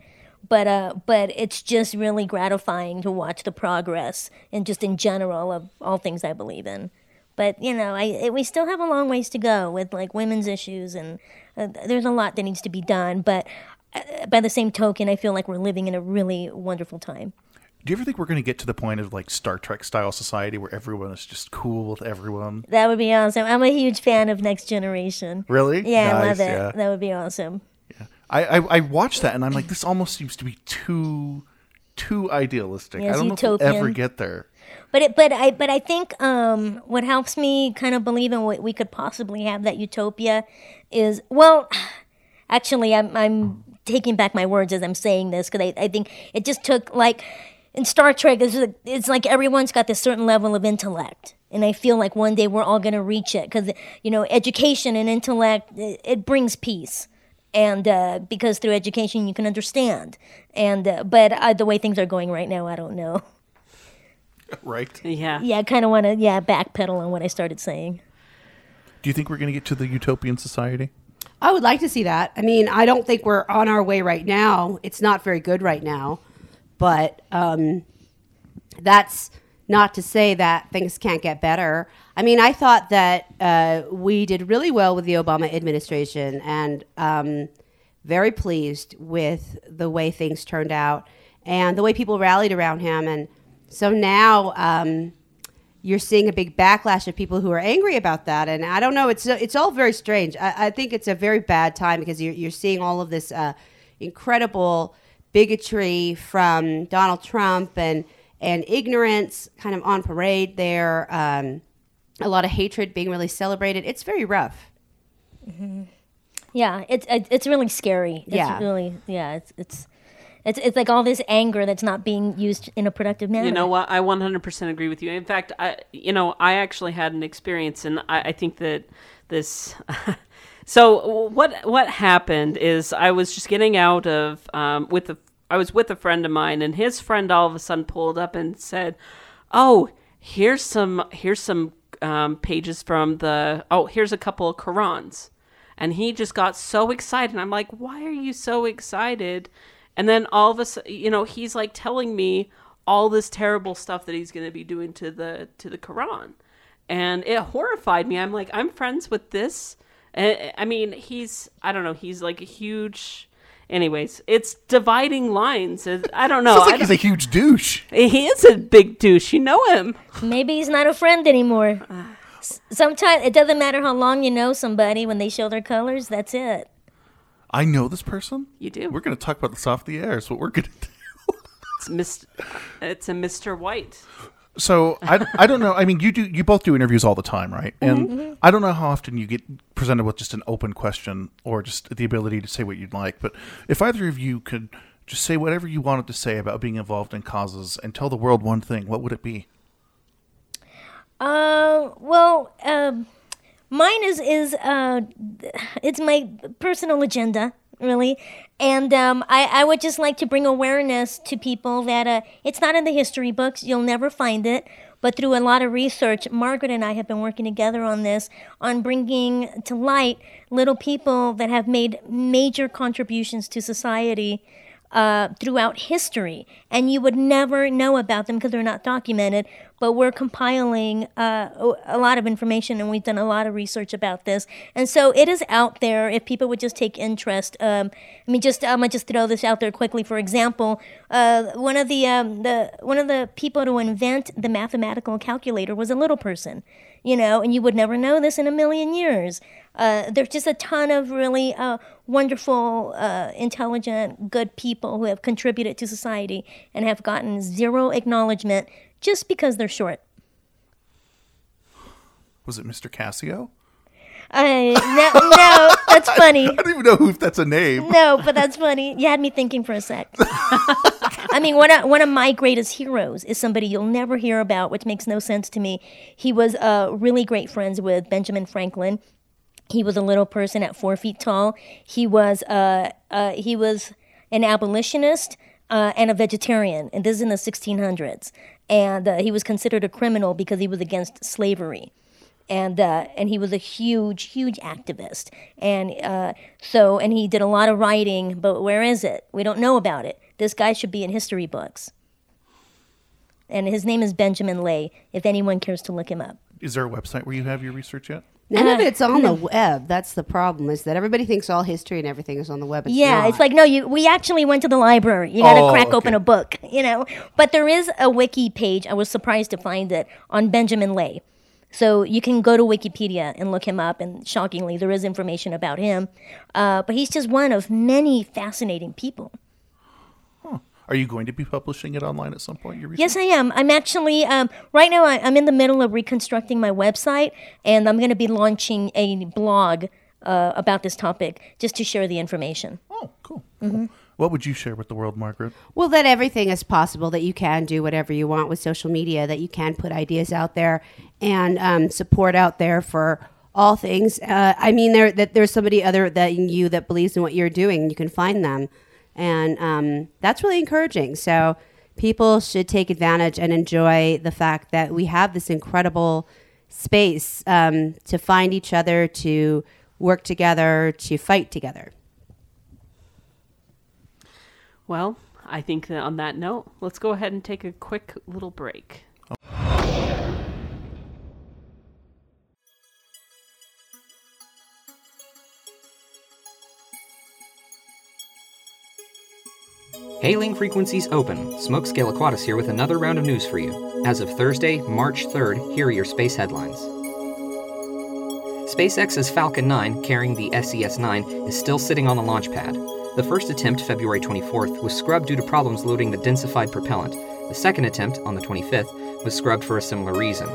but uh, but it's just really gratifying to watch the progress and just in general of all things I believe in. But you know, I we still have a long ways to go with like women's issues, and uh, there's a lot that needs to be done. But by the same token, I feel like we're living in a really wonderful time. Do you ever think we're going to get to the point of like Star Trek style society where everyone is just cool with everyone? That would be awesome. I'm a huge fan of Next Generation. Really? Yeah, I love it. yeah. That would be awesome. I, I I watched that and I'm like, this almost seems to be too too idealistic. Yeah, I don't know if we'll ever get there. But it, but I but I think um, what helps me kind of believe in what we could possibly have that utopia is well, actually I'm I'm taking back my words as I'm saying this because I, I think it just took like in Star Trek it's, it's like everyone's got this certain level of intellect. And I feel like one day we're all going to reach it because, you know, education and intellect, it, it brings peace. And uh, because through education you can understand. And, uh, but uh, the way things are going right now, I don't know. Right? Yeah. Yeah, I kind of want to yeah backpedal on what I started saying. Do you think we're going to get to the utopian society? I would like to see that. I mean, I don't think we're on our way right now. It's not very good right now, but um, that's not to say that things can't get better. I mean, I thought that uh, we did really well with the Obama administration, and um, very pleased with the way things turned out and the way people rallied around him. And so now. Um, you're seeing a big backlash of people who are angry about that, and I don't know. It's it's all very strange. I, I think it's a very bad time because you're you're seeing all of this uh, incredible bigotry from Donald Trump and and ignorance kind of on parade there. Um, a lot of hatred being really celebrated. It's very rough. Yeah, it's it's really scary. It's Yeah. really yeah. It's it's it's it's like all this anger that's not being used in a productive manner. You know what? I 100% agree with you. In fact, I, you know, I actually had an experience, and I, I think that this. so what what happened is I was just getting out of um, with a I was with a friend of mine, and his friend all of a sudden pulled up and said, "Oh, here's some here's some um, pages from the oh here's a couple of Qurans." And he just got so excited. I'm like, why are you so excited? And then all of a sudden, you know, he's like telling me all this terrible stuff that he's going to be doing to the to the Quran, and it horrified me. I'm like, I'm friends with this. I mean, he's I don't know. He's like a huge. Anyways, it's dividing lines. I don't know. Sounds I like he's a huge douche. he is a big douche. You know him. Maybe he's not a friend anymore. Sometimes it doesn't matter how long you know somebody when they show their colors. That's it. I know this person. You do. We're going to talk about this off the air. Is what we're going to do. It's Mr. It's a Mr. White. So I, I don't know. I mean, you do you both do interviews all the time, right? And Mhm. I don't know how often you get presented with just an open question or just the ability to say what you'd like. But if either of you could just say whatever you wanted to say about being involved in causes and tell the world one thing, what would it be? Uh, well, um, mine is is uh, it's my personal agenda, really, and um, I I would just like to bring awareness to people that uh, it's not in the history books. You'll never find it, But through a lot of research, Margaret and I have been working together on this, on bringing to light little people that have made major contributions to society uh, throughout history, and you would never know about them because they're not documented. But we're compiling uh, a lot of information, and we've done a lot of research about this, and so it is out there. If people would just take interest, um, I mean, just I'm gonna just throw this out there quickly. For example, uh, one of the um, the one of the people to invent the mathematical calculator was a little person you know, and you would never know this in a million years. Uh, there's just a ton of really uh, wonderful, uh, intelligent, good people who have contributed to society and have gotten zero acknowledgement just because they're short. Was it Mr. Casio? I, no, no, that's funny. I don't even know if that's a name. No, but that's funny. You had me thinking for a sec. I mean, one of, one of my greatest heroes is somebody you'll never hear about, which makes no sense to me. He was uh, really great friends with Benjamin Franklin. He was a little person at four feet tall. He was uh, uh, he was an abolitionist uh, and a vegetarian, and this is in the 1600s. And uh, he was considered a criminal because he was against slavery and uh, and he was a huge, huge activist. And uh, so, and he did a lot of writing. But where is it? We don't know about it. This guy should be in history books. And his name is Benjamin Lay. If anyone cares to look him up. Is there a website where you have your research yet? None of it's on no. the web. That's the problem. Is that everybody thinks all history and everything is on the web? It's yeah, not. it's like no, you. We actually went to the library. You got to Oh, crack open a book, you know. But there is a wiki page. I was surprised to find it on Benjamin Lay. So you can go to Wikipedia and look him up, and shockingly, there is information about him. Uh, but he's just one of many fascinating people. Are you going to be publishing it online at some point? Yes, I am. I'm actually um, right now. I, I'm in the middle of reconstructing my website, and I'm going to be launching a blog uh, about this topic just to share the information. Oh, cool. hmm What would you share with the world, Margaret? Well, that everything is possible, that you can do whatever you want with social media, that you can put ideas out there and um, support out there for all things. Uh, I mean, there that there's somebody other than you that believes in what you're doing. You can find them, and um, that's really encouraging. So people should take advantage and enjoy the fact that we have this incredible space um, to find each other, to work together, to fight together. Well, I think that on that note, let's go ahead and take a quick little break. Hailing frequencies open. Smoke Scale Aquatis here with another round of news for you. As of Thursday, March 3rd, here are your space headlines. SpaceX's Falcon 9, carrying the SES 9, is still sitting on the launch pad. The first attempt, February 24th, was scrubbed due to problems loading the densified propellant. The second attempt, on the 25th, was scrubbed for a similar reason.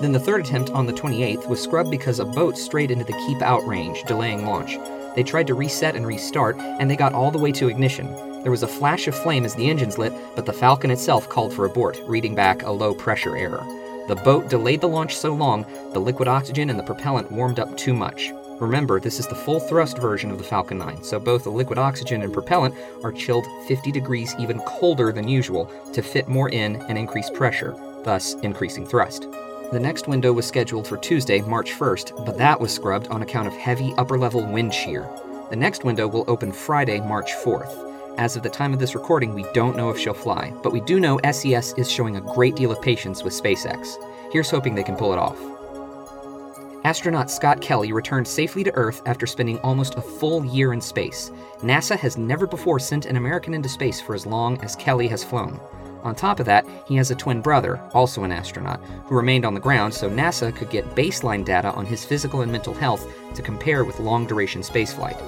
Then the third attempt, on the 28th, was scrubbed because a boat strayed into the keep out range, delaying launch. They tried to reset and restart, and they got all the way to ignition. There was a flash of flame as the engines lit, but the Falcon itself called for abort, reading back a low pressure error. The boat delayed the launch so long, the liquid oxygen and the propellant warmed up too much. Remember, this is the full thrust version of the Falcon 9, so both the liquid oxygen and propellant are chilled 50 degrees even colder than usual to fit more in and increase pressure, thus increasing thrust. The next window was scheduled for Tuesday, March 1st, but that was scrubbed on account of heavy upper level wind shear. The next window will open Friday, March 4th. As of the time of this recording, we don't know if she'll fly, but we do know SES is showing a great deal of patience with SpaceX. Here's hoping they can pull it off. Astronaut Scott Kelly returned safely to Earth after spending almost a full year in space. NASA has never before sent an American into space for as long as Kelly has flown. On top of that, he has a twin brother, also an astronaut, who remained on the ground so NASA could get baseline data on his physical and mental health to compare with long duration spaceflight.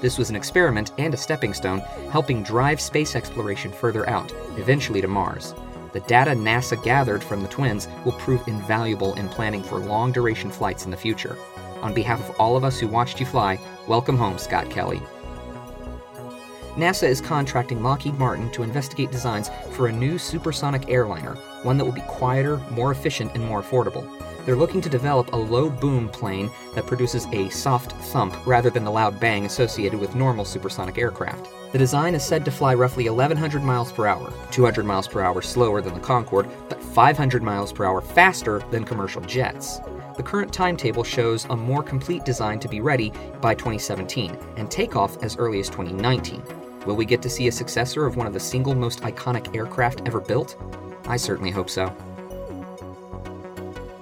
This was an experiment and a stepping stone, helping drive space exploration further out, eventually to Mars. The data NASA gathered from the twins will prove invaluable in planning for long duration flights in the future. On behalf of all of us who watched you fly, welcome home, Scott Kelly. NASA is contracting Lockheed Martin to investigate designs for a new supersonic airliner, one that will be quieter, more efficient, and more affordable. They're looking to develop a low boom plane that produces a soft thump rather than the loud bang associated with normal supersonic aircraft. The design is said to fly roughly 1100 miles per hour, 200 miles per hour slower than the Concorde, but 500 miles per hour faster than commercial jets. The current timetable shows a more complete design to be ready by 2017 and takeoff as early as 2019. Will we get to see a successor of one of the single most iconic aircraft ever built? I certainly hope so.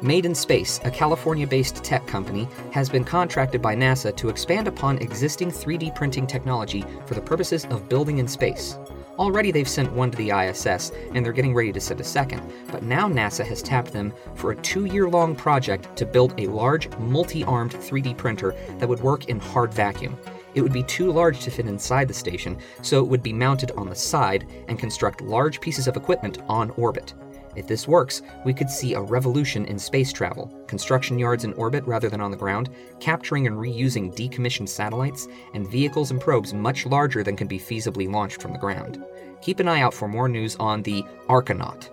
Made in Space, a California based tech company, has been contracted by NASA to expand upon existing 3D printing technology for the purposes of building in space. Already they've sent one to the ISS, and they're getting ready to send a second, but now NASA has tapped them for a two year long project to build a large, multi armed 3D printer that would work in hard vacuum. It would be too large to fit inside the station, so it would be mounted on the side and construct large pieces of equipment on orbit. If this works, we could see a revolution in space travel, construction yards in orbit rather than on the ground, capturing and reusing decommissioned satellites, and vehicles and probes much larger than can be feasibly launched from the ground. Keep an eye out for more news on the Archinaut.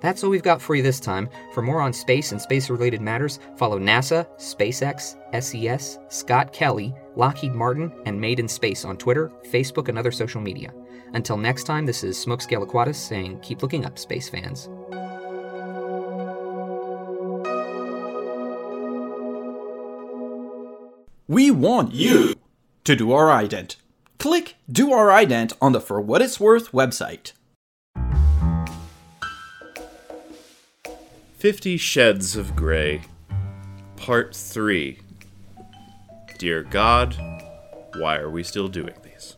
That's all we've got for you this time. For more on space and space related matters, follow NASA, SpaceX, SES, Scott Kelly, Lockheed Martin, and Made in Space on Twitter, Facebook, and other social media. Until next time, this is Smokescale Aquatis saying keep looking up, space fans. We want you to do our ident. Click Do Our Ident on the For What It's Worth website. Fifty Sheds of Grey, Part 3. Dear God, why are we still doing these?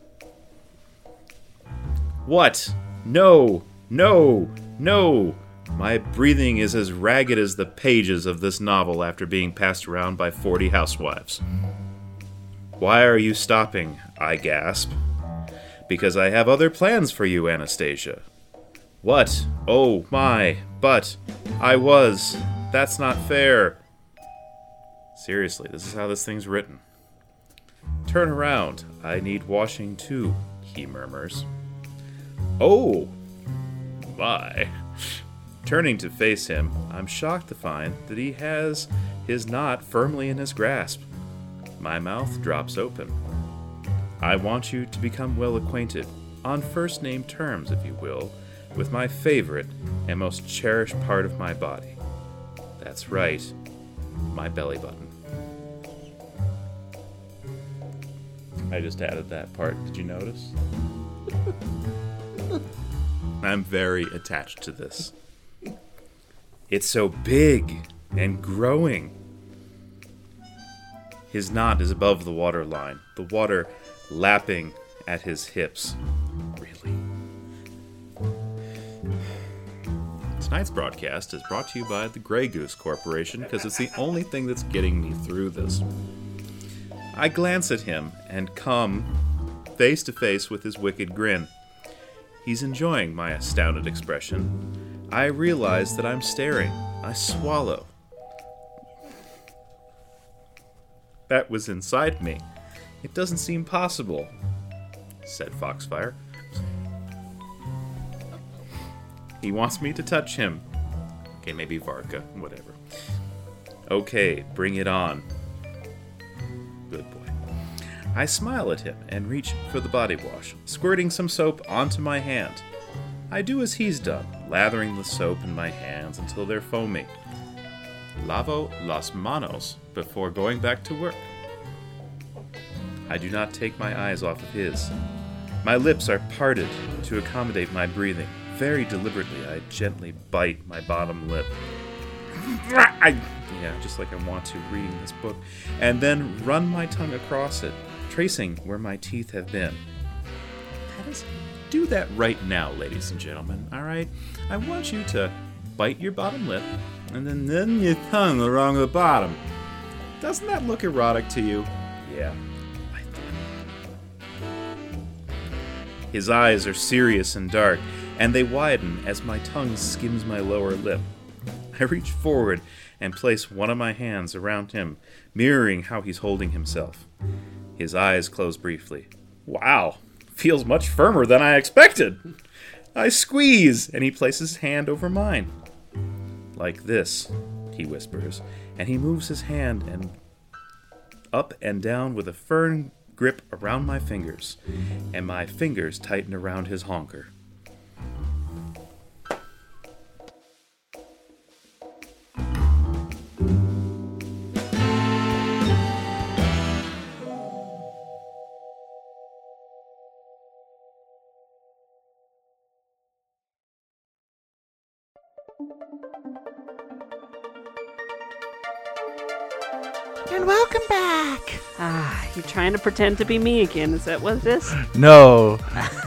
What? No! No! No! My breathing is as ragged as the pages of this novel after being passed around by 40 housewives. Why are you stopping? I gasp. Because I have other plans for you, Anastasia. What? Oh my, but I was. That's not fair. Seriously, this is how this thing's written. Turn around. I need washing too, he murmurs. Oh, my. Turning to face him, I'm shocked to find that he has his knot firmly in his grasp. My mouth drops open. I want you to become well acquainted, on first name terms, if you will, with my favorite and most cherished part of my body. That's right, my belly button. I just added that part. Did you notice? I'm very attached to this. It's so big and growing. His knot is above the water line, the water lapping at his hips. Really? Tonight's broadcast is brought to you by the Grey Goose Corporation because it's the only thing that's getting me through this. I glance at him and come face to face with his wicked grin. He's enjoying my astounded expression. I realize that I'm staring. I swallow. That was inside me. It doesn't seem possible, said Foxfire. He wants me to touch him. Okay, maybe Varka, whatever. Okay, bring it on. Good boy. I smile at him and reach for the body wash, squirting some soap onto my hand. I do as he's done, lathering the soap in my hands until they're foamy. Lavo las manos before going back to work. I do not take my eyes off of his. My lips are parted to accommodate my breathing. Very deliberately, I gently bite my bottom lip. I, yeah, just like I want to reading this book, and then run my tongue across it, tracing where my teeth have been. That is, do that right now, ladies and gentlemen. All right, I want you to bite your bottom lip, and then then your tongue along the bottom. Doesn't that look erotic to you? Yeah. I do. His eyes are serious and dark, and they widen as my tongue skims my lower lip. I reach forward and place one of my hands around him, mirroring how he's holding himself. His eyes close briefly. Wow, feels much firmer than I expected. I squeeze, and he places his hand over mine. like this, he whispers, and he moves his hand and up and down with a firm grip around my fingers, and my fingers tighten around his honker. Trying to pretend to be me again. Is that what this? No,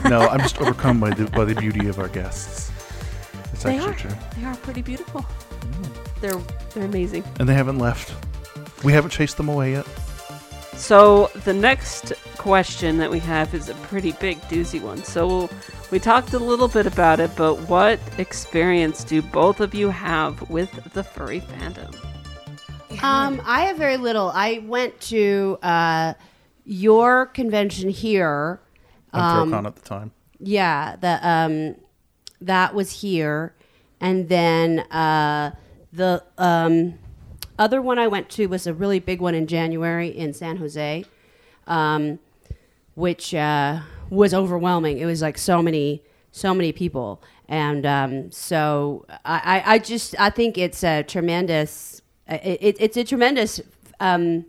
no, I'm just overcome by the by the beauty of our guests. It's They actually are. true, They are pretty beautiful. They're they're amazing. and they haven't left. We haven't chased them away yet. So the next question that we have is a pretty big doozy one. So we talked a little bit about it, but what experience do both of you have with the furry fandom? Um, I have very little. I went to uh, your convention here. Um, at the time. Yeah, the um, that was here, and then uh, the um, other one I went to was a really big one in January in San Jose, um, which uh, was overwhelming. It was like so many, so many people, and um, so I, I, I just I think it's a tremendous. It, it's a tremendous um,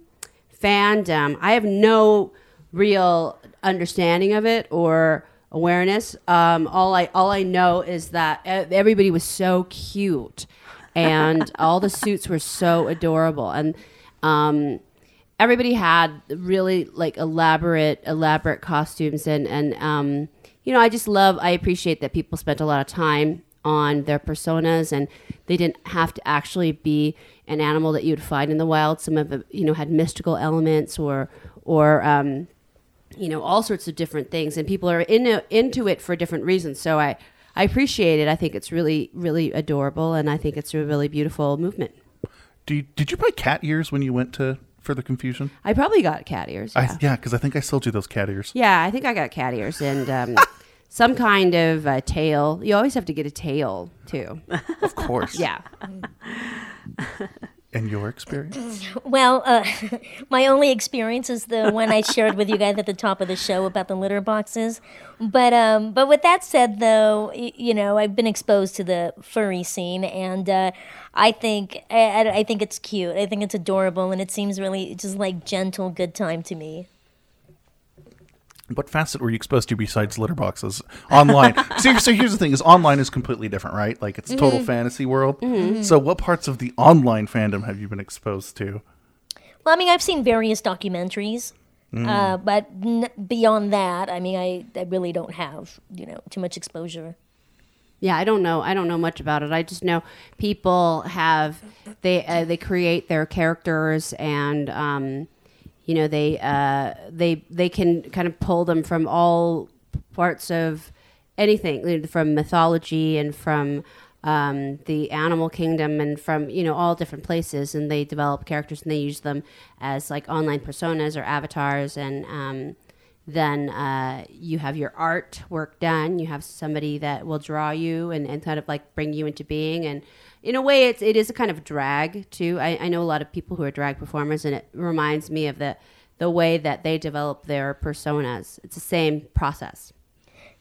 fandom. I have no real understanding of it or awareness. Um, all I all I know is that everybody was so cute, and all the suits were so adorable, and um, everybody had really like elaborate elaborate costumes, and and um, you know I just love I appreciate that people spent a lot of time on their personas and they didn't have to actually be an animal that you would find in the wild. Some of it you know had mystical elements or or um, you know all sorts of different things and people are into into it for different reasons. So i i appreciate it. I think it's really really adorable and i think it's a really beautiful movement. Do you, did you buy cat ears when you went to Further Confusion? i probably got cat ears yeah I, yeah, because I think I sold you those cat ears. yeah i think i got cat ears and um, some kind of uh, tail you always have to get a tail too Of course. yeah And your experience? Well, uh, my only experience is the one I shared with you guys at the top of the show about the litter boxes. But um, but with that said, though, y- you know, I've been exposed to the furry scene, and uh, I think I, I- I think it's cute. I think it's adorable, and it seems really just like gentle, good time to me. What facet were you exposed to besides litter boxes online? so, so here's the thing: is online is completely different, right? Like it's a total Mhm. fantasy world. Mhm. So, what parts of the online fandom have you been exposed to? Well, I mean, I've seen various documentaries, Mm. uh, but n- beyond that, I mean, I, I really don't have you know too much exposure. Yeah, I don't know. I don't know much about it. I just know people have they uh, they create their characters and um, you know they uh, they they can kind of pull them from all parts of anything from mythology and from um, the animal kingdom and from you know all different places and they develop characters and they use them as like online personas or avatars and um, then uh, you have your art work done. You have somebody that will draw you and, and kind of like bring you into being. And in a way, it's, it is a kind of drag too. I, I know a lot of people who are drag performers, and it reminds me of the the way that they develop their personas. It's the same process.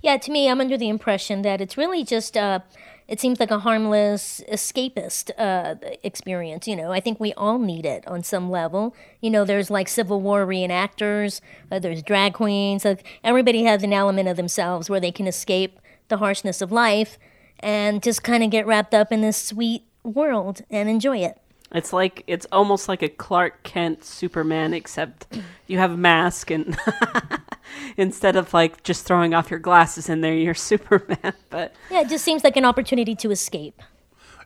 Yeah, to me, I'm under the impression that it's really just, uh, it seems like a harmless escapist uh, experience. You know, I think we all need it on some level. You know, there's like Civil War reenactors, uh, there's drag queens. Like, everybody has an element of themselves where they can escape the harshness of life and just kind of get wrapped up in this sweet world and enjoy it. It's like it's almost like a Clark Kent Superman, except you have a mask and instead of like just throwing off your glasses in there, you're Superman. But Yeah, it just seems like an opportunity to escape.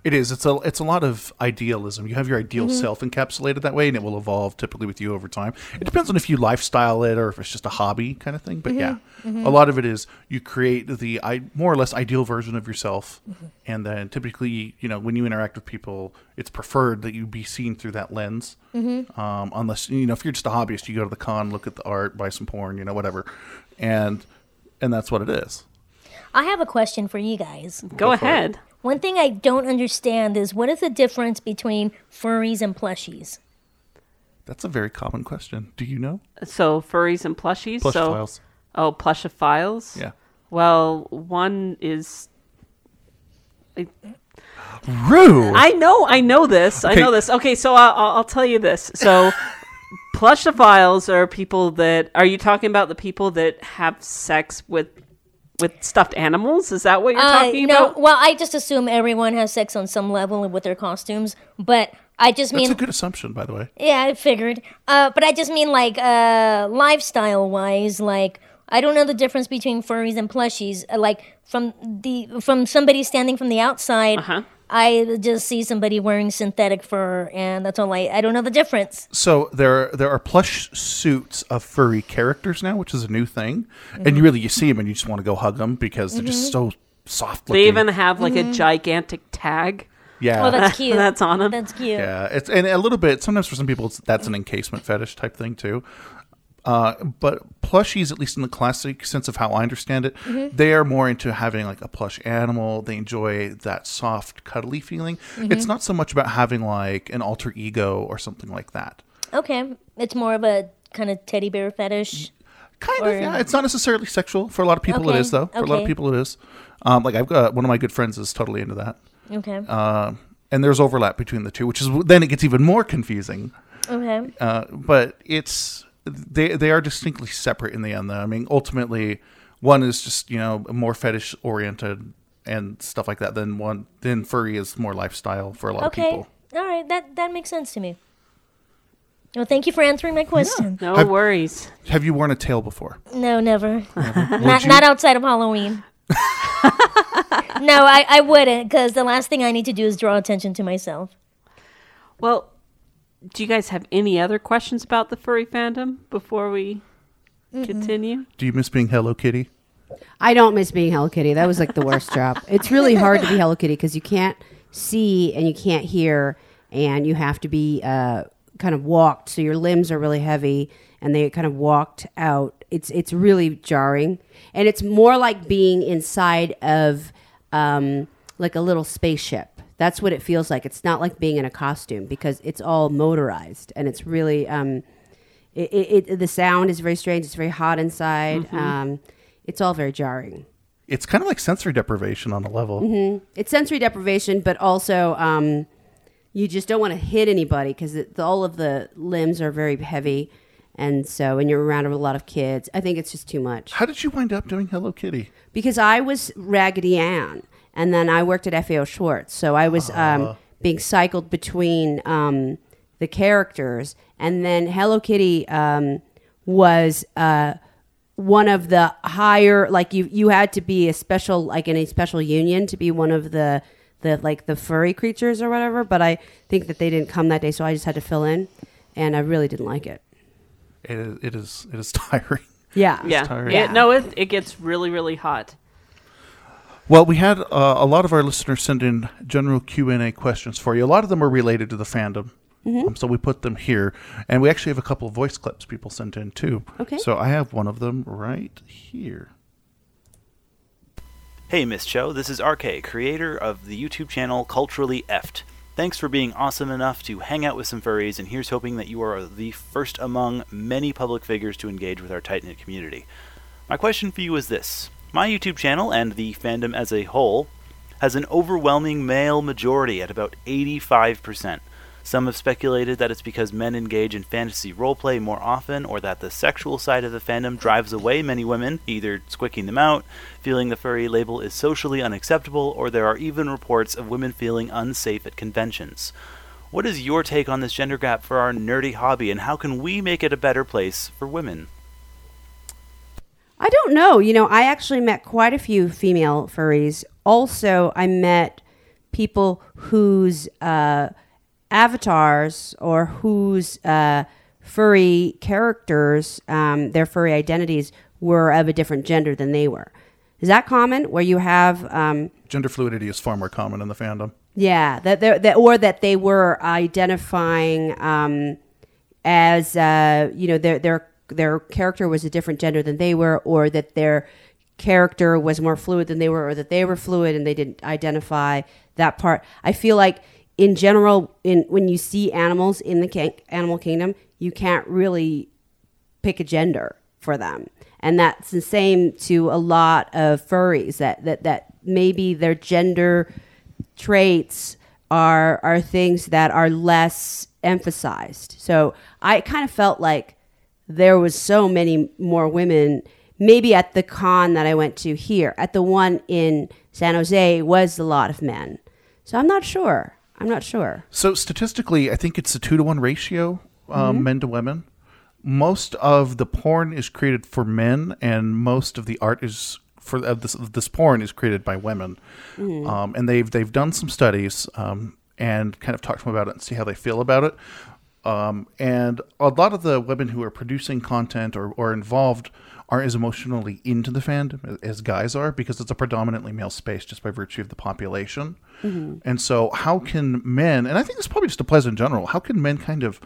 It is. It's a. It's a lot of idealism. You have your ideal Mhm. self encapsulated that way, and it will evolve typically with you over time. It depends on if you lifestyle it or if it's just a hobby kind of thing. But Mhm, yeah, mhm. a lot of it is you create the I, more or less ideal version of yourself, Mhm. and then typically, you know, when you interact with people, it's preferred that you be seen through that lens. Mhm. Um, unless you know, if you're just a hobbyist, you go to the con, look at the art, buy some porn, you know, whatever, and and that's what it is. I have a question for you guys. Go Go for it. ahead. One thing I don't understand is what is the difference between furries and plushies? That's a very common question. Do you know? So furries and plushies. Plush so, files. Oh, plushophiles. Yeah. Well, one is. Rue. I know, I know this. I know this. Okay, so I'll, I'll I'll tell you this. So, plushophiles are people that. Are you talking about the people that have sex with with stuffed animals? Is that what you're Uh, talking no, about? well, I just assume everyone has sex on some level with their costumes, but I just mean That's a good assumption, by the way. Yeah, I figured. Uh, but I just mean like uh, lifestyle wise, like I don't know the difference between furries and plushies. Uh, like from the from somebody standing from the outside, Uh-huh. I just see somebody wearing synthetic fur, and that's all I. I don't know the difference. So there there are plush suits of furry characters now, which is a new thing, and Mm-hmm. you really you see them and you just want to go hug them because they're just so soft looking. They even have like a gigantic tag. yeah, Oh, that's cute. That's on 'em. That's cute. yeah. It's and a little bit. Sometimes for some people, it's, that's an encasement fetish type thing too. Uh, but plushies, at least in the classic sense of how I understand it, Mm-hmm. they are more into having like a plush animal. They enjoy that soft, cuddly feeling. Mm-hmm. It's not so much about having like an alter ego or something like that. Okay, it's more of a kind of teddy bear fetish. Kind Or- of, yeah. It's not necessarily sexual. For a lot of people, Okay, it is, though. For a lot of people, it is. Um, like, I've got one of my good friends is totally into that. Okay. Uh, and there's overlap between the two, which is then it gets even more confusing. okay. Uh, but it's they they are distinctly separate in the end. Though I mean, ultimately, one is just you know more fetish oriented and stuff like that. Then one then furry is more lifestyle for a lot of Okay. people. All right. That that makes sense to me. Well, thank you for answering my question. No Have- worries. Have you worn a tail before? No, never. Would not you? not outside of Halloween. no, I, I wouldn't because the last thing I need to do is draw attention to myself. Well, do you guys have any other questions about the furry fandom before we continue? Do you miss being Hello Kitty? I don't miss being Hello Kitty. That was like the worst job. It's really hard to be Hello Kitty because you can't see and you can't hear, and you have to be uh, kind of walked. So your limbs are really heavy, and they kind of walked out. It's it's really jarring, and it's more like being inside of um, like a little spaceship. That's what it feels like. It's not like being in a costume because it's all motorized, and it's really. Um, it, it, it the sound is very strange. It's very hot inside. Um, it's all very jarring. It's kind of like sensory deprivation on a level. Mm-hmm. It's sensory deprivation, but also um, you just don't want to hit anybody because all of the limbs are very heavy, and so when you're around a lot of kids, I think it's just too much. How did you wind up doing Hello Kitty? Because I was Raggedy Ann, and then I worked at FAO Schwarz, so I was um, being cycled between um, the characters, and then Hello Kitty um, was. Uh, one of the higher like you you had to be a special like in a special union to be one of the the like the furry creatures or whatever but i think that they didn't come that day so i just had to fill in and i really didn't like it It is, it is, it is tiring. yeah Yeah. tiring. It- no, it, it gets really, really hot. Well, we had uh, a lot of our listeners send in general Q and A questions for you. A lot of them are related to the fandom, Mm-hmm. um, so we put them here, and we actually have a couple of voice clips people sent in too. Okay. So I have one of them right here. Hey, Miss Cho, this is RK, creator of the YouTube channel Culturally Effed. Thanks for being awesome enough to hang out with some furries, and here's hoping that you are the first among many public figures to engage with our tight knit community. My question for you is this My YouTube channel, and the fandom as a whole, has an overwhelming male majority at about 85%. Some have speculated that it's because men engage in fantasy roleplay more often, or that the sexual side of the fandom drives away many women, either squicking them out, feeling the furry label is socially unacceptable, or there are even reports of women feeling unsafe at conventions. What is your take on this gender gap for our nerdy hobby, and how can we make it a better place for women? I don't know. You know i actually met quite a few female furries. Also i met people whose uh, avatars or whose uh, furry characters um, their furry identities were of a different gender than they were. Is that common? Where you have um, Gender fluidity is far more common in the fandom. Yeah, that that or that they were identifying um, as uh, you know their their their character was a different gender than they were, or that their character was more fluid than they were, or that they were fluid and they didn't identify that part. I feel like in general, in when you see animals in the king, animal kingdom, you can't really pick a gender for them. And that's the same to a lot of furries that, that, that maybe their gender traits are are things that are less emphasized. So I kind of felt like there was so many more women maybe at the con that I went to here. At the one in San Jose was a lot of men. So I'm not sure. I'm not sure. So statistically, I think it's a two to one ratio, um, Mhm. men to women. Most of the porn is created for men, and most of the art is for of this this porn is created by women. Mhm. Um, and they've they've done some studies um, and kind of talked to them about it and see how they feel about it. Um, and a lot of the women who are producing content or, or involved aren't as emotionally into the fandom as guys are because it's a predominantly male space just by virtue of the population. Mhm. And so, how can men, and I think this probably just applies in general, how can men kind of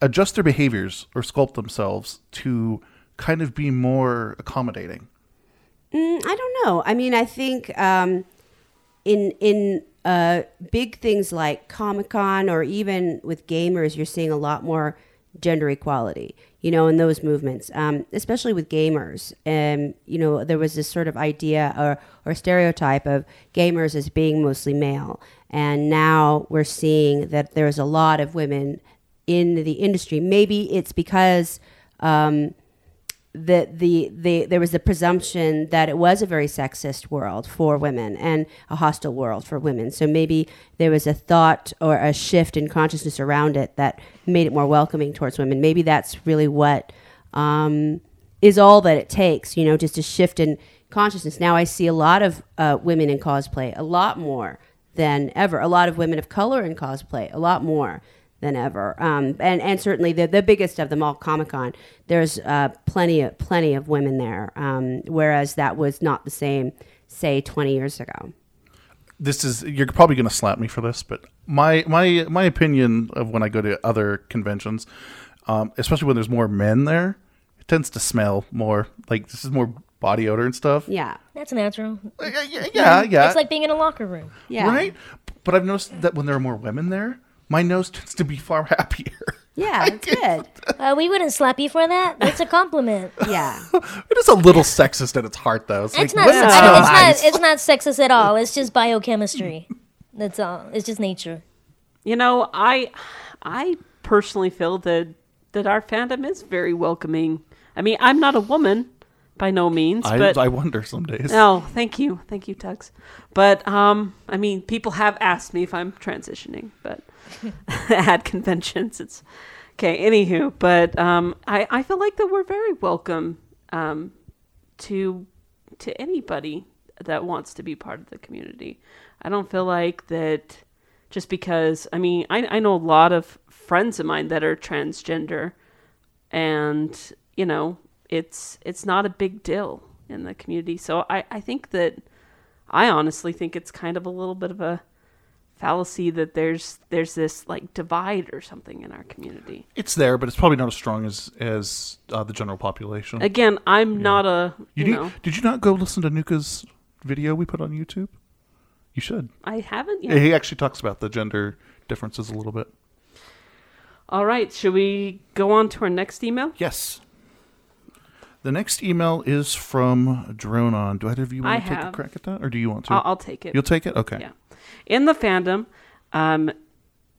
adjust their behaviors or sculpt themselves to kind of be more accommodating? Mm, I don't know. I mean, I think um, in in uh, big things like Comic Con or even with gamers, you're seeing a lot more gender equality. You know, in those movements, um, especially with gamers. And, you know, there was this sort of idea or or stereotype of gamers as being mostly male, and now we're seeing that there's a lot of women in the industry. Maybe it's because. Um, the, the the there was the presumption that it was a very sexist world for women and a hostile world for women. So maybe there was a thought or a shift in consciousness around it that made it more welcoming towards women. Maybe that's really what um, is all that it takes. You know, just a shift in consciousness. Now I see a lot of uh, women in cosplay, a lot more than ever. A lot of women of color in cosplay, a lot more than ever. Um, and and certainly the the biggest of them all, Comic Con. There's uh, plenty of plenty of women there, um, whereas that was not the same, say, 20 years ago. this is you're probably going to slap me for this, but my my my opinion of when I go to other conventions, um, especially when there's more men there, it tends to smell more like this is more body odor and stuff. Yeah, That's natural. yeah, yeah. It's like being in a locker room. Right. But I've noticed that when there are more women there, my nose tends to be far happier. Yeah, it's good. Uh, we wouldn't slap you for that. That's a compliment. yeah. It is a little sexist at its heart, though. It's, It's like, not. women I smell it's not. It's not sexist at all. It's just biochemistry. That's all. It's just nature. You know, I I personally feel that that our fandom is very welcoming. I mean, I'm not a woman by no means, I, but I wonder some days. Oh, thank you, thank you, Tugs. But um, I mean, people have asked me if I'm transitioning, but at conventions, it's okay. Anywho, but um, I I feel like that we're very welcome um to to anybody that wants to be part of the community. I don't feel like that just because I mean I I know a lot of friends of mine that are transgender and you know it's it's not a big deal in the community. So I I think that I honestly think it's kind of a little bit of a fallacy that there's there's this like divide or something in our community. It's there, but it's probably not as strong as as uh, the general population. Again, I'm not a You you, need, know did you not go listen to Nuka's video we put on YouTube? You should. I haven't yet. He actually talks about the gender differences a little bit. All right, should we go on to our next email? Yes. The next email is from Dronon. Do either of you I want to take a crack at that, or do you want to? I'll, I'll take it. You'll take it. Okay. Yeah. In the fandom, um,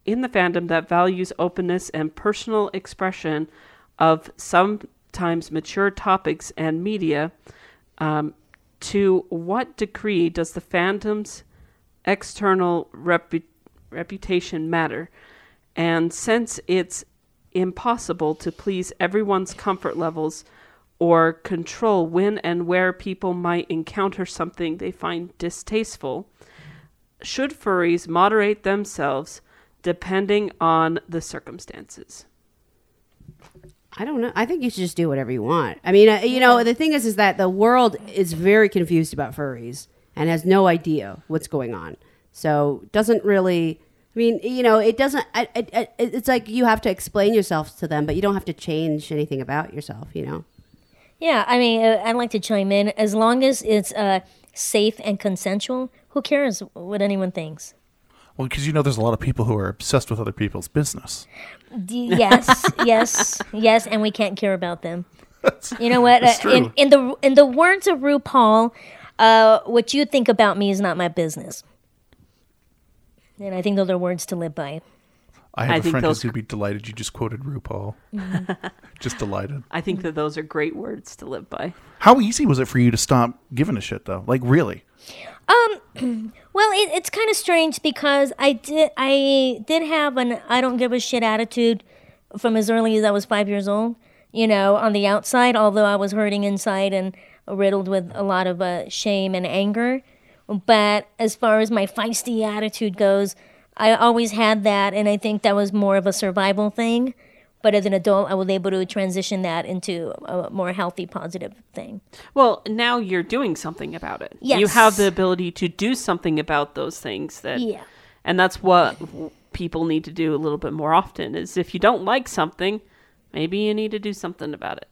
in the fandom that values openness and personal expression of sometimes mature topics and media, um, to what degree does the fandom's external repu- reputation matter? And since it's impossible to please everyone's comfort levels or control when and where people might encounter something they find distasteful, should furries moderate themselves depending on the circumstances? I don't know. I think you should just do whatever you want. I mean, uh, you know, the thing is, is that the world is very confused about furries and has no idea what's going on. So doesn't really. I mean, you know, it doesn't. I, I, I, it's like you have to explain yourself to them, but you don't have to change anything about yourself. You know. Yeah, I mean, uh, I'd like to chime in. As long as it's uh, safe and consensual, who cares what anyone thinks? Well, because you know, there's a lot of people who are obsessed with other people's business. D- yes, yes, yes, and we can't care about them. You know what? That's Uh, in, in the in the words of RuPaul, uh, what you think about me is not my business. And I think those are words to live by. I have I a think friend those- who's going to be delighted you just quoted RuPaul. just delighted. I think that those are great words to live by. How easy was it for you to stop giving a shit, though? Like, really? Um, well, it, it's kind of strange because I did I did have an I don't give a shit attitude from as early as I was five years old. You know, on the outside, although I was hurting inside and riddled with a lot of uh, shame and anger. But as far as my feisty attitude goes, I always had that, and I think that was more of a survival thing. But as an adult, I was able to transition that into a more healthy, positive thing. Well, now you're doing something about it. Yes. You have the ability to do something about those things that Yeah. And that's what people need to do a little bit more often is if you don't like something, maybe you need to do something about it.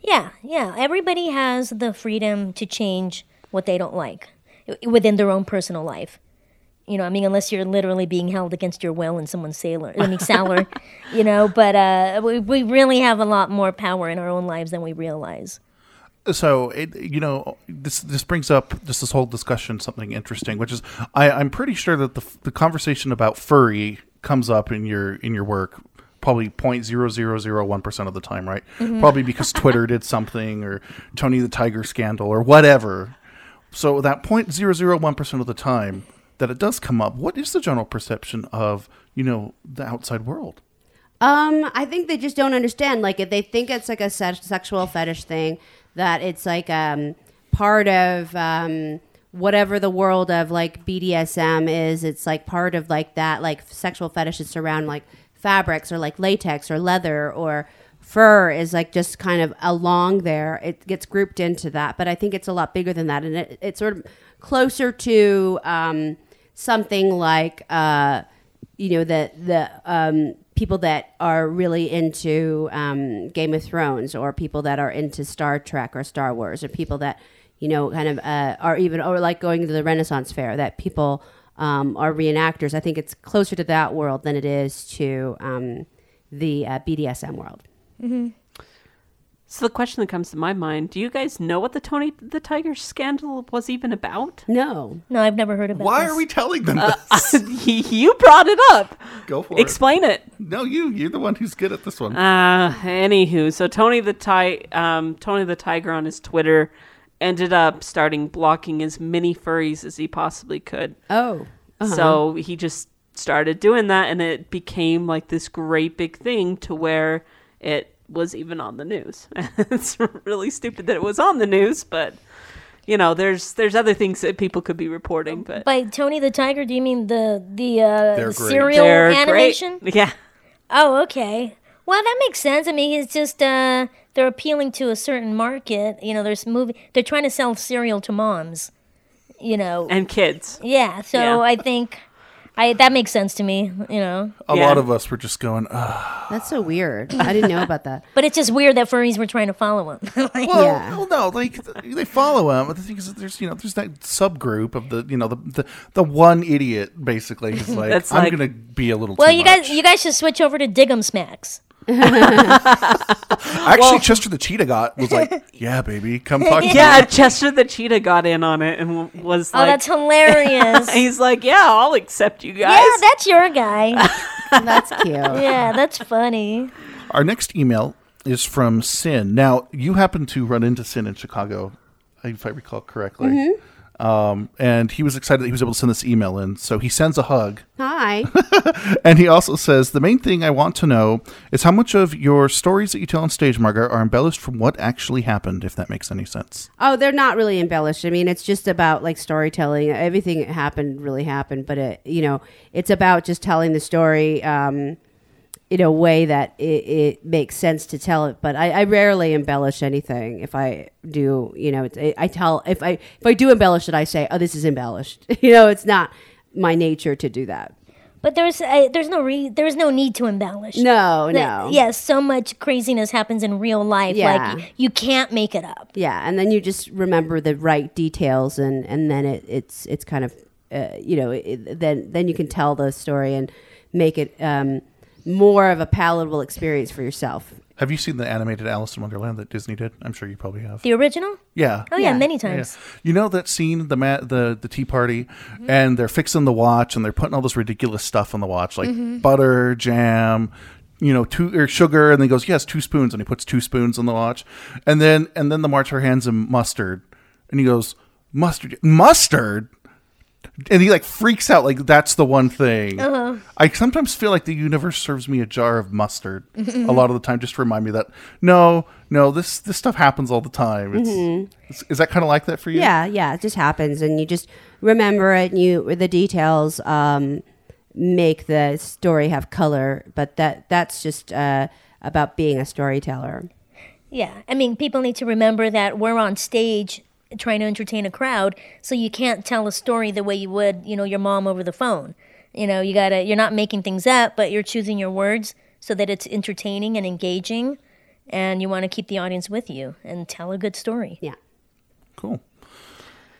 Yeah, yeah. Everybody has the freedom to change what they don't like within their own personal life. You know, I mean, unless you're literally being held against your will in someone's sailor, I mean, you know, but uh, we, we really have a lot more power in our own lives than we realize. So it, you know, this this brings up just this whole discussion something interesting, which is I, I'm pretty sure that the the conversation about furry comes up in your in your work probably 0.0001 percent of the time, right? Mhm. Probably because Twitter did something or Tony the Tiger scandal or whatever. So that 0.001 percent of the time that it does come up, what is the general perception of you know the outside world? Um, I think they just don't understand. Like, if they think it's like a se- sexual fetish thing, that it's like um part of um whatever the world of like BDSM is. It's like part of like that like sexual fetishes around like fabrics or like latex or leather or fur is like just kind of along there. It gets grouped into that, but I think it's a lot bigger than that, and it, it's sort of closer to um something like uh you know the the um, people that are really into um, Game of Thrones, or people that are into Star Trek or Star Wars, or people that you know kind of uh, are even or like going to the Renaissance Fair. That people um, are reenactors. I think it's closer to that world than it is to um, the uh, BDSM world. Mm-hmm. So the question that comes to my mind, do you guys know what the Tony the Tiger scandal was even about? No. No, I've never heard about it. Why this. are we telling them Uh, this? you brought it up. Go for it. Explain it. No, you. You're the one who's good at this one. Uh, anywho, so Tony the Ti- um, Tony the Tiger on his Twitter ended up starting blocking as many furries as he possibly could. Oh. Uh-huh. So he just started doing that, and it became like this great big thing to where it was even on the news. it's really stupid that it was on the news, but you know, there's there's other things that people could be reporting, but By Tony the Tiger, do you mean the the uh, They're the great. cereal They're great. animation? Yeah. Oh, okay. Well, that makes sense. I mean, it's just uh, they're appealing to a certain market. You know, there's movie. They're trying to sell cereal to moms. You know, and kids. Yeah. So Yeah. I think I that makes sense to me. You know. A lot of us were just going, Ugh. That's so weird. I didn't know about that. But it's just weird that furries were trying to follow him. Like- Well, well, no, like they follow him, but the thing is, there's you know, there's that subgroup of the you know the the, the one idiot basically is like, That's I'm like- gonna be a little. Well, too you much. guys, you guys should switch over to Dig'em Smacks. Actually, Well- Chester the cheetah got was like, yeah, baby, come talk. to yeah, me." Chester the cheetah got in on it and w- was Oh, that's hilarious. He's like, yeah, I'll accept you guys. Yeah, that's your guy. that's cute. Yeah, that's funny. Our next email is from Sin. Now, you happen to run into Sin in Chicago, if I recall correctly. Mhm. Um, and he was excited that he was able to send this email in. So he sends a hug. Hi. And he also says, The main thing I want to know is how much of your stories that you tell on stage, Margaret, are embellished from what actually happened, if that makes any sense. Oh, they're not really embellished. I mean, it's just about like storytelling. Everything that happened really happened, but it, you know, it's about just telling the story um, in a way that it, it makes sense to tell it. But I, I rarely embellish anything. If I do, you know, I tell if I if I do embellish it, I say, "Oh, this is embellished." you know, it's not my nature to do that. But there's uh, there's no re- there's no need to embellish. No, no. Yes, so much craziness happens in real life. Yeah. Like you can't make it up. Yeah, and then you just remember the right details, and and then it, it's it's kind of uh, you know it, then then you can tell the story and make it um, more of a palatable experience for yourself. Have you seen the animated Alice in Wonderland that Disney did? I'm sure you probably have. The original? Yeah. Oh yeah, Yeah. many Yeah. times. You know that scene, the ma- the the tea party, mm-hmm. and they're fixing the watch, and they're putting all this ridiculous stuff on the watch, like mm-hmm. butter, jam, you know, two or sugar, and then he goes, yes, two spoons, and he puts two spoons on the watch, and then and then the March Hare hands him mustard, and he goes, mustard, mustard. And he like freaks out, like that's the one thing. I sometimes feel like the universe serves me a jar of mustard a lot of the time, just to remind me that no, no, this this stuff happens all the time. It's, it's- is that kind of like that for you? Yeah, yeah, it just happens, and you just remember it, and you the details um, make the story have color. But that that's just uh, about being a storyteller. Yeah, I mean, people need to remember that we're on stage trying to entertain a crowd, so you can't tell a story the way you would, you know, your mom over the phone. You know, you gotta, you're not making things up, but you're choosing your words so that it's entertaining and engaging, and you want to keep the audience with you and tell a good story. Yeah. Cool.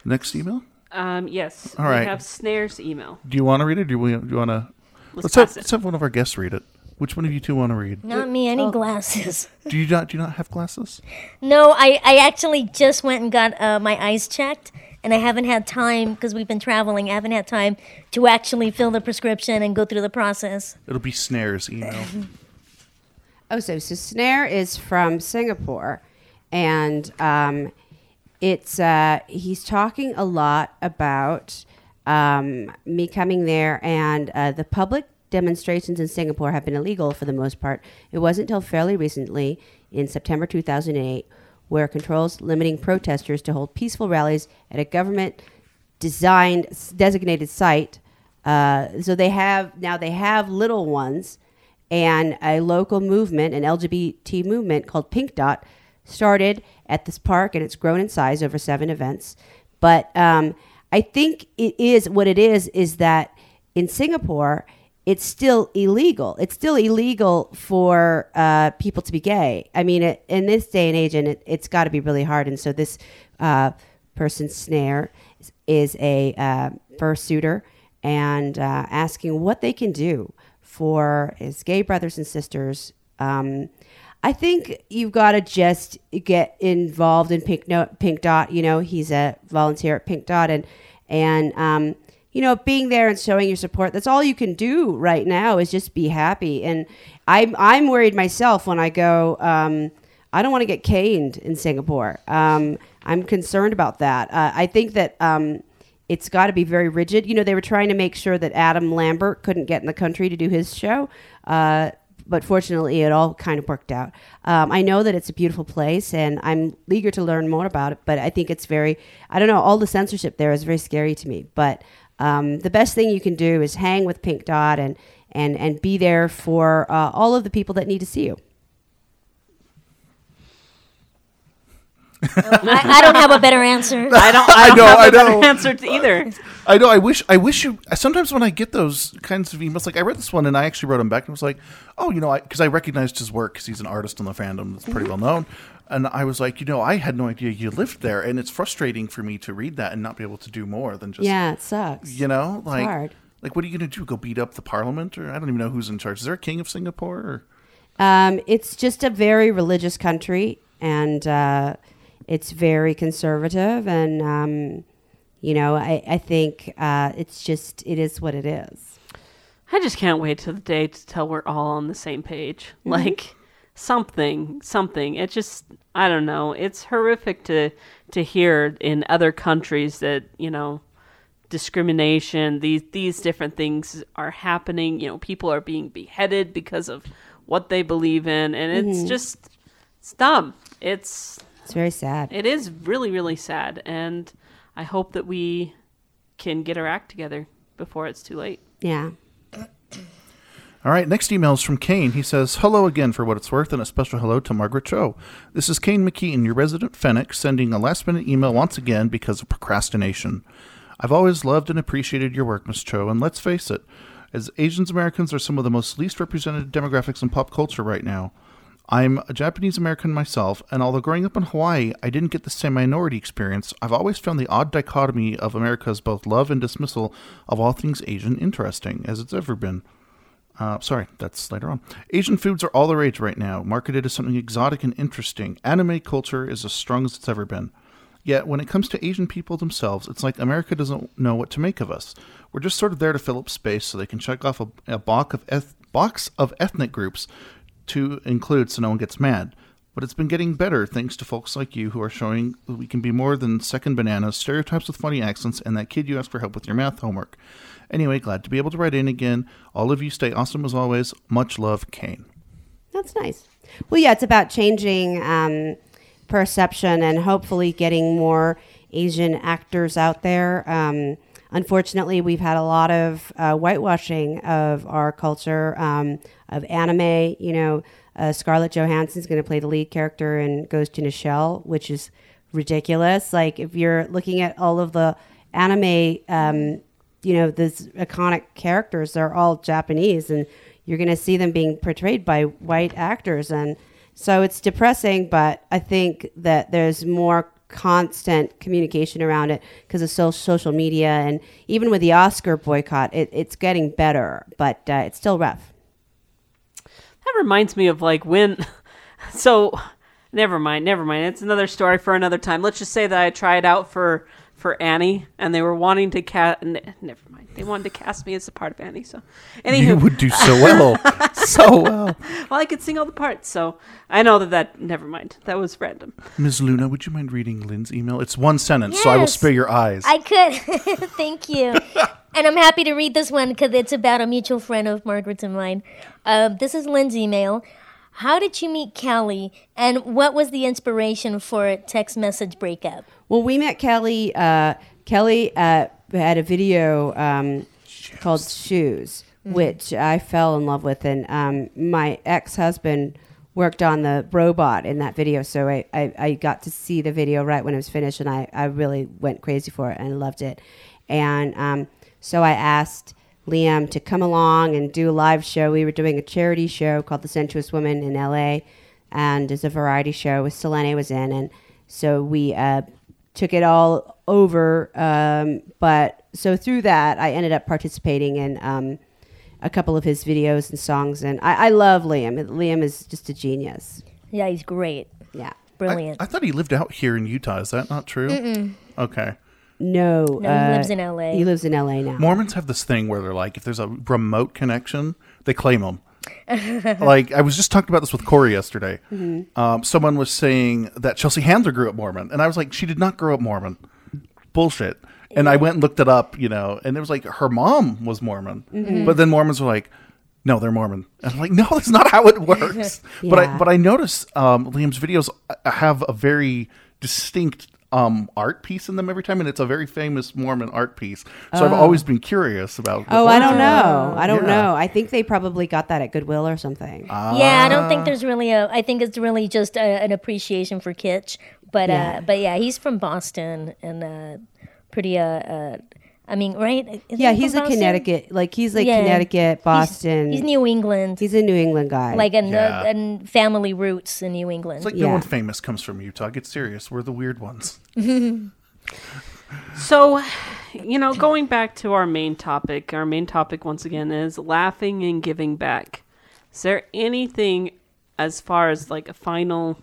Next email. Um, yes. all right we have Snare's email. Do you want to read it? Do we? Do you want to? Let's have pass it. let's have one of our guests read it. Which one of you two want to read? Not me, any glasses. Do you not? Do you not have glasses? No, I, I actually just went and got uh, my eyes checked, and I haven't had time because we've been traveling. I haven't had time to actually fill the prescription and go through the process. It'll be Snare's email. Oh, so so Snare is from Singapore, and um, it's uh, he's talking a lot about um, me coming there, and uh, the public demonstrations in Singapore have been illegal for the most part. It wasn't until fairly recently, in September 2008, where controls limiting protesters to hold peaceful rallies at a government designed designated site. Uh, so they have now they have little ones, and a local movement, an LGBT movement called Pink Dot, started at this park, and it's grown in size over seven events. But um, I think it is what it is is that in Singapore, it's still illegal. It's still illegal for uh, people to be gay. I mean, it, in this day and age, and it, it's got to be really hard. And so this uh, person, Snare, is, is a uh, fursuiter and uh, asking what they can do for his gay brothers and sisters. Um, I think you've got to just get involved in Pink, no- Pink Dot. You know, he's a volunteer at Pink Dot, and and um, you know, being there and showing your support. That's all you can do right now is just be happy. And I'm I'm worried myself when I go. Um, I don't want to get caned in Singapore. Um, I'm concerned about that. Uh, I think that um, it's got to be very rigid. You know, they were trying to make sure that Adam Lambert couldn't get in the country to do his show. Uh, but fortunately, it all kind of worked out. Um, I know that it's a beautiful place, and I'm eager to learn more about it. But I think it's very, I don't know, all the censorship there is very scary to me. But um, the best thing you can do is hang with Pink Dot and and and be there for uh, all of the people that need to see you. I, I don't have a better answer. I don't. I I don't know, have I a better know. answer to either. I know. I wish. I wish you. Sometimes when I get those kinds of emails, like I read this one and I actually wrote him back and was like, "Oh, you know," because I, recognized his work because he's an artist in the fandom that's pretty well known, and I was like, you know, I had no idea you lived there, and it's frustrating for me to read that and not be able to do more than just yeah, it sucks. you know, like hard. like what are you gonna do? Go beat up the parliament, or I don't even know who's in charge. Is there a king of Singapore? Or Um, it's just a very religious country, and uh, it's very conservative, and um, you know, I, I think uh, it's just it is what it is. I just can't wait till the day to tell we're all on the same page. Mm-hmm. Like something, something. It just I don't know. It's horrific to to hear in other countries that, you know, discrimination, these these different things are happening. You know, people are being beheaded because of what they believe in and it's Mm-hmm. just it's dumb. It's It's very sad. it is really, really sad and I hope that we can get our act together before it's too late. Yeah. All right, next email is from Kane. He says, Hello again for what it's worth, and a special hello to Margaret Cho. This is Kane McKeon, your resident Fennec, sending a last minute email once again because of procrastination. I've always loved and appreciated your work, Miss Cho, and let's face it, as Asians Americans are some of the most least represented demographics in pop culture right now. I'm a Japanese American myself, and although growing up in Hawaii, I didn't get the same minority experience, I've always found the odd dichotomy of America's both love and dismissal of all things Asian interesting, as it's ever been. Uh, sorry, that's later on. Asian foods are all the rage right now, marketed as something exotic and interesting. Anime culture is as strong as it's ever been. Yet, when it comes to Asian people themselves, it's like America doesn't know what to make of us. We're just sort of there to fill up space so they can check off a, a box, of eth- box of ethnic groups to include so no one gets mad. But it's been getting better thanks to folks like you who are showing that we can be more than second bananas, stereotypes with funny accents, and that kid you asked for help with your math homework. Anyway, glad to be able to write in again. All of you stay awesome as always. Much love, Kane. That's nice. Well, yeah, it's about changing um, perception and hopefully getting more Asian actors out there. Um, unfortunately, we've had a lot of uh, whitewashing of our culture, um, of anime. You know, uh, Scarlett Johansson's going to play the lead character in Ghost in a Shell, which is ridiculous. Like, if you're looking at all of the anime, um, you know, these iconic characters, they're all Japanese, and you're going to see them being portrayed by white actors. And so it's depressing, but I think that there's more constant communication around it because of so- social media. And even with the Oscar boycott, it, it's getting better, but uh, it's still rough. That reminds me of like when. So, never mind, never mind. It's another story for another time. Let's just say that I tried out for for Annie, and they were wanting to cast. N- never mind. They wanted to cast me as a part of Annie. So, anywho, You would do so well. so well. well, I could sing all the parts, so I know that that. Never mind. That was random. Ms. Luna, would you mind reading Lynn's email? It's one sentence, so I will spare your eyes. I could. Thank you. and I'm happy to read this one because it's about a mutual friend of Margaret's and mine. Um, this is Lynn's email. How did you meet Kelly, and what was the inspiration for a text message breakup? Well, we met Kelly. Uh, Kelly uh, had a video um, called Shoes, Mhm. which I fell in love with. And um, my ex husband worked on the robot in that video. So I, I, I got to see the video right when it was finished. And I, I really went crazy for it and loved it. And um, so I asked Liam to come along and do a live show. We were doing a charity show called The Sensuous Woman in LA. And it's a variety show with Selene was in. And so we uh, took it all over. Um, but so through that, I ended up participating in um, a couple of his videos and songs. And I, I love Liam. Liam is just a genius. Yeah, he's great. Yeah. Brilliant. I thought he lived out here in Utah. Is that not true? Mm-mm. Okay. No, No, he uh, lives in LA. He lives in LA now. Mormons have this thing where they're like, if there's a remote connection, they claim them. like I was just talking about this with Corey yesterday. Mhm. Um, someone was saying that Chelsea Handler grew up Mormon, and I was like, she did not grow up Mormon. Bullshit. And I went and looked it up, you know, and it was like her mom was Mormon, Mhm. but then Mormons were like, no, they're Mormon. And I'm like, no, that's not how it works. But I but I notice um, Liam's videos uh, have a very distinct um, art piece in them every time, and it's a very famous Mormon art piece. So I've Oh. always been curious about. Oh, I don't know. I don't Yeah. know. I think they probably got that at Goodwill or something. yeah, I don't think there's really a. I think it's really just a, an appreciation for kitsch. But Yeah. uh, but yeah, he's from Boston and uh, pretty. Uh, uh, I mean, right? Isn't yeah, he's from a Boston? Connecticut, like he's like Yeah. Connecticut, Boston. He's, New England. He's a New England guy. like an, Yeah. and family roots in New England. It's like no one famous comes from Utah. Get serious. We're the weird ones. So, you know, going back to our main topic, our main topic once again is laughing and giving back. Is there anything as far as like a final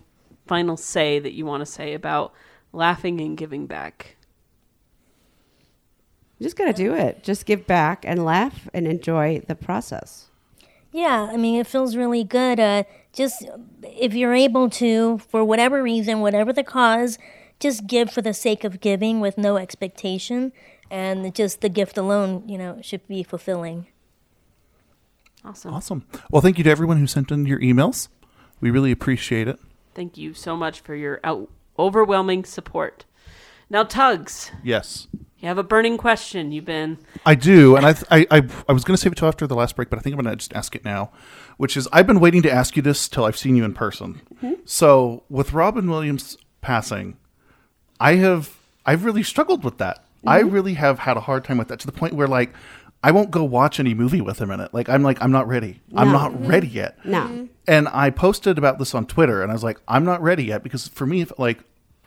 final say that you want to say about laughing and giving back? You just got to do it. Just give back and laugh and enjoy the process. Yeah, I mean, it feels really good. Uh, just if you're able to, for whatever reason, whatever the cause, just give for the sake of giving with no expectation. And just the gift alone, you know, should be fulfilling. Awesome. Awesome. Well, thank you to everyone who sent in your emails. We really appreciate it. Thank you so much for your out- overwhelming support. Now, Tugs, Yes, you have a burning question. You've been I do, and I th- I, I, I was going to save it till after the last break, but I think I'm going to just ask it now. Which is, I've been waiting to ask you this till I've seen you in person. Mm-hmm. So, with Robin Williams passing, I have I've really struggled with that. I mm-hmm. really have had a hard time with that to the point where like I won't go watch any movie with him in it. Like I'm like I'm not ready. I'm No. not mm-hmm. ready yet. No. And I posted about this on Twitter, and I was like, I'm not ready yet because for me, if, like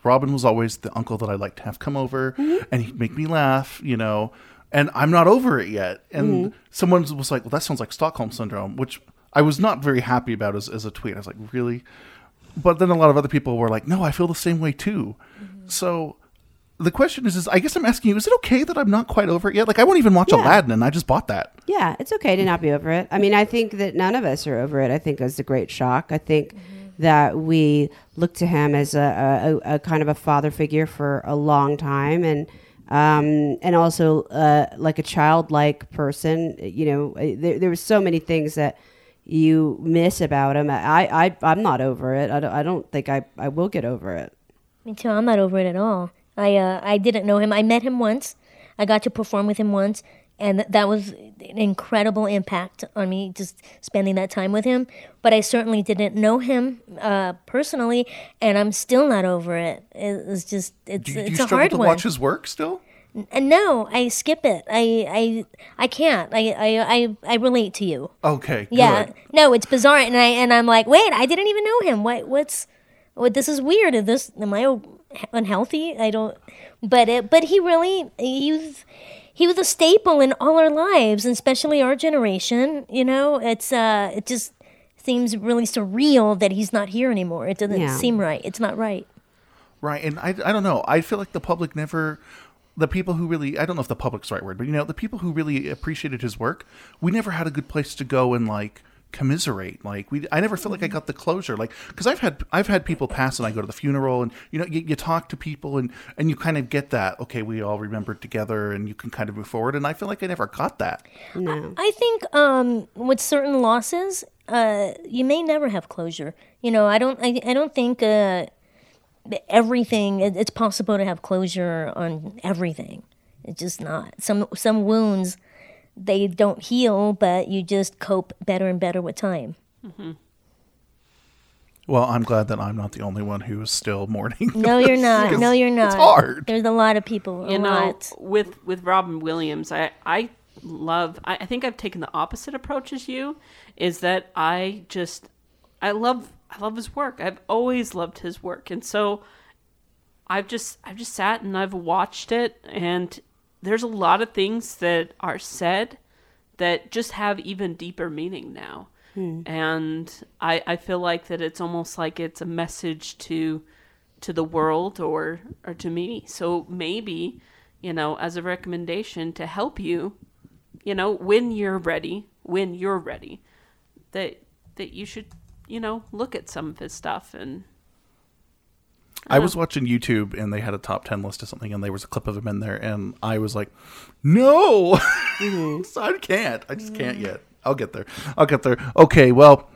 Robin was always the uncle that I like to have come over, mm-hmm. and he'd make me laugh, you know. And I'm not over it yet. And mm-hmm. someone was like, "Well, that sounds like Stockholm syndrome," which I was not very happy about as, as a tweet. I was like, "Really?" But then a lot of other people were like, "No, I feel the same way too." Mm-hmm. So the question is, is I guess I'm asking you: Is it okay that I'm not quite over it yet? Like, I won't even watch Yeah. Aladdin, and I just bought that. Yeah, it's okay to not be over it. I mean, I think that none of us are over it. I think it was a great shock. I think that we look to him as a, a, a kind of a father figure for a long time, and um, and also uh, like a childlike person. You know, uh, there, there were so many things that you miss about him. I, I I'm not over it. I don't, I don't think I, I will get over it. Me too. I'm not over it at all. I uh, I didn't know him. I met him once. I got to perform with him once, and that was an incredible impact on me just spending that time with him. But I certainly didn't know him uh, personally, and I'm still not over it. It's just it's Do, you- do it's you a struggle hard to one. watch his work still? N- no, I skip it. I I I can't. I I I, I relate to you. Okay. Yeah. good. No, it's bizarre, and I and I'm like, wait, I didn't even know him. What what's what? This is weird. Is this am I unhealthy? I don't. But it, but he really he was he was a staple in all our lives, and especially our generation. You know, it's uh, it just seems really surreal that he's not here anymore. It doesn't Yeah. seem right. It's not right. Right. And I, I don't know. I feel like the public never, the people who really, I don't know if the public's the right word, but you know, the people who really appreciated his work, we never had a good place to go and like commiserate. Like we, I never felt like I got the closure. Like, cause I've had, I've had people pass and I go to the funeral and, you know, you, you talk to people and, and you kind of get that, okay, we all remembered together and you can kind of move forward. And I feel like I never got that. No. I think um, with certain losses, uh, you may never have closure. You know, I don't. I, I don't think uh, everything. It, it's possible to have closure on everything. It's just not. Some some wounds, they don't heal, but you just cope better and better with time. Mm-hmm. Well, I'm glad that I'm not the only one who is still mourning. No, you're not. No, you're not. It's hard. There's a lot of people. A you know lot. with with robin williams i i love I, I think i've taken the opposite approach as you is that i just i love i love his work i've always loved his work and so i've just i've just sat and i've watched it and there's a lot of things that are said that just have even deeper meaning now Hmm. and I, I feel like that it's almost like it's a message to to the world or or to me so maybe you know as a recommendation to help you you know when you're ready when you're ready that that you should you know look at some of his stuff and I was watching YouTube and they had a top 10 list or something and there was a clip of him in there and I was like, no, So I can't. I just can't yet. I'll get there. I'll get there. Okay. Well,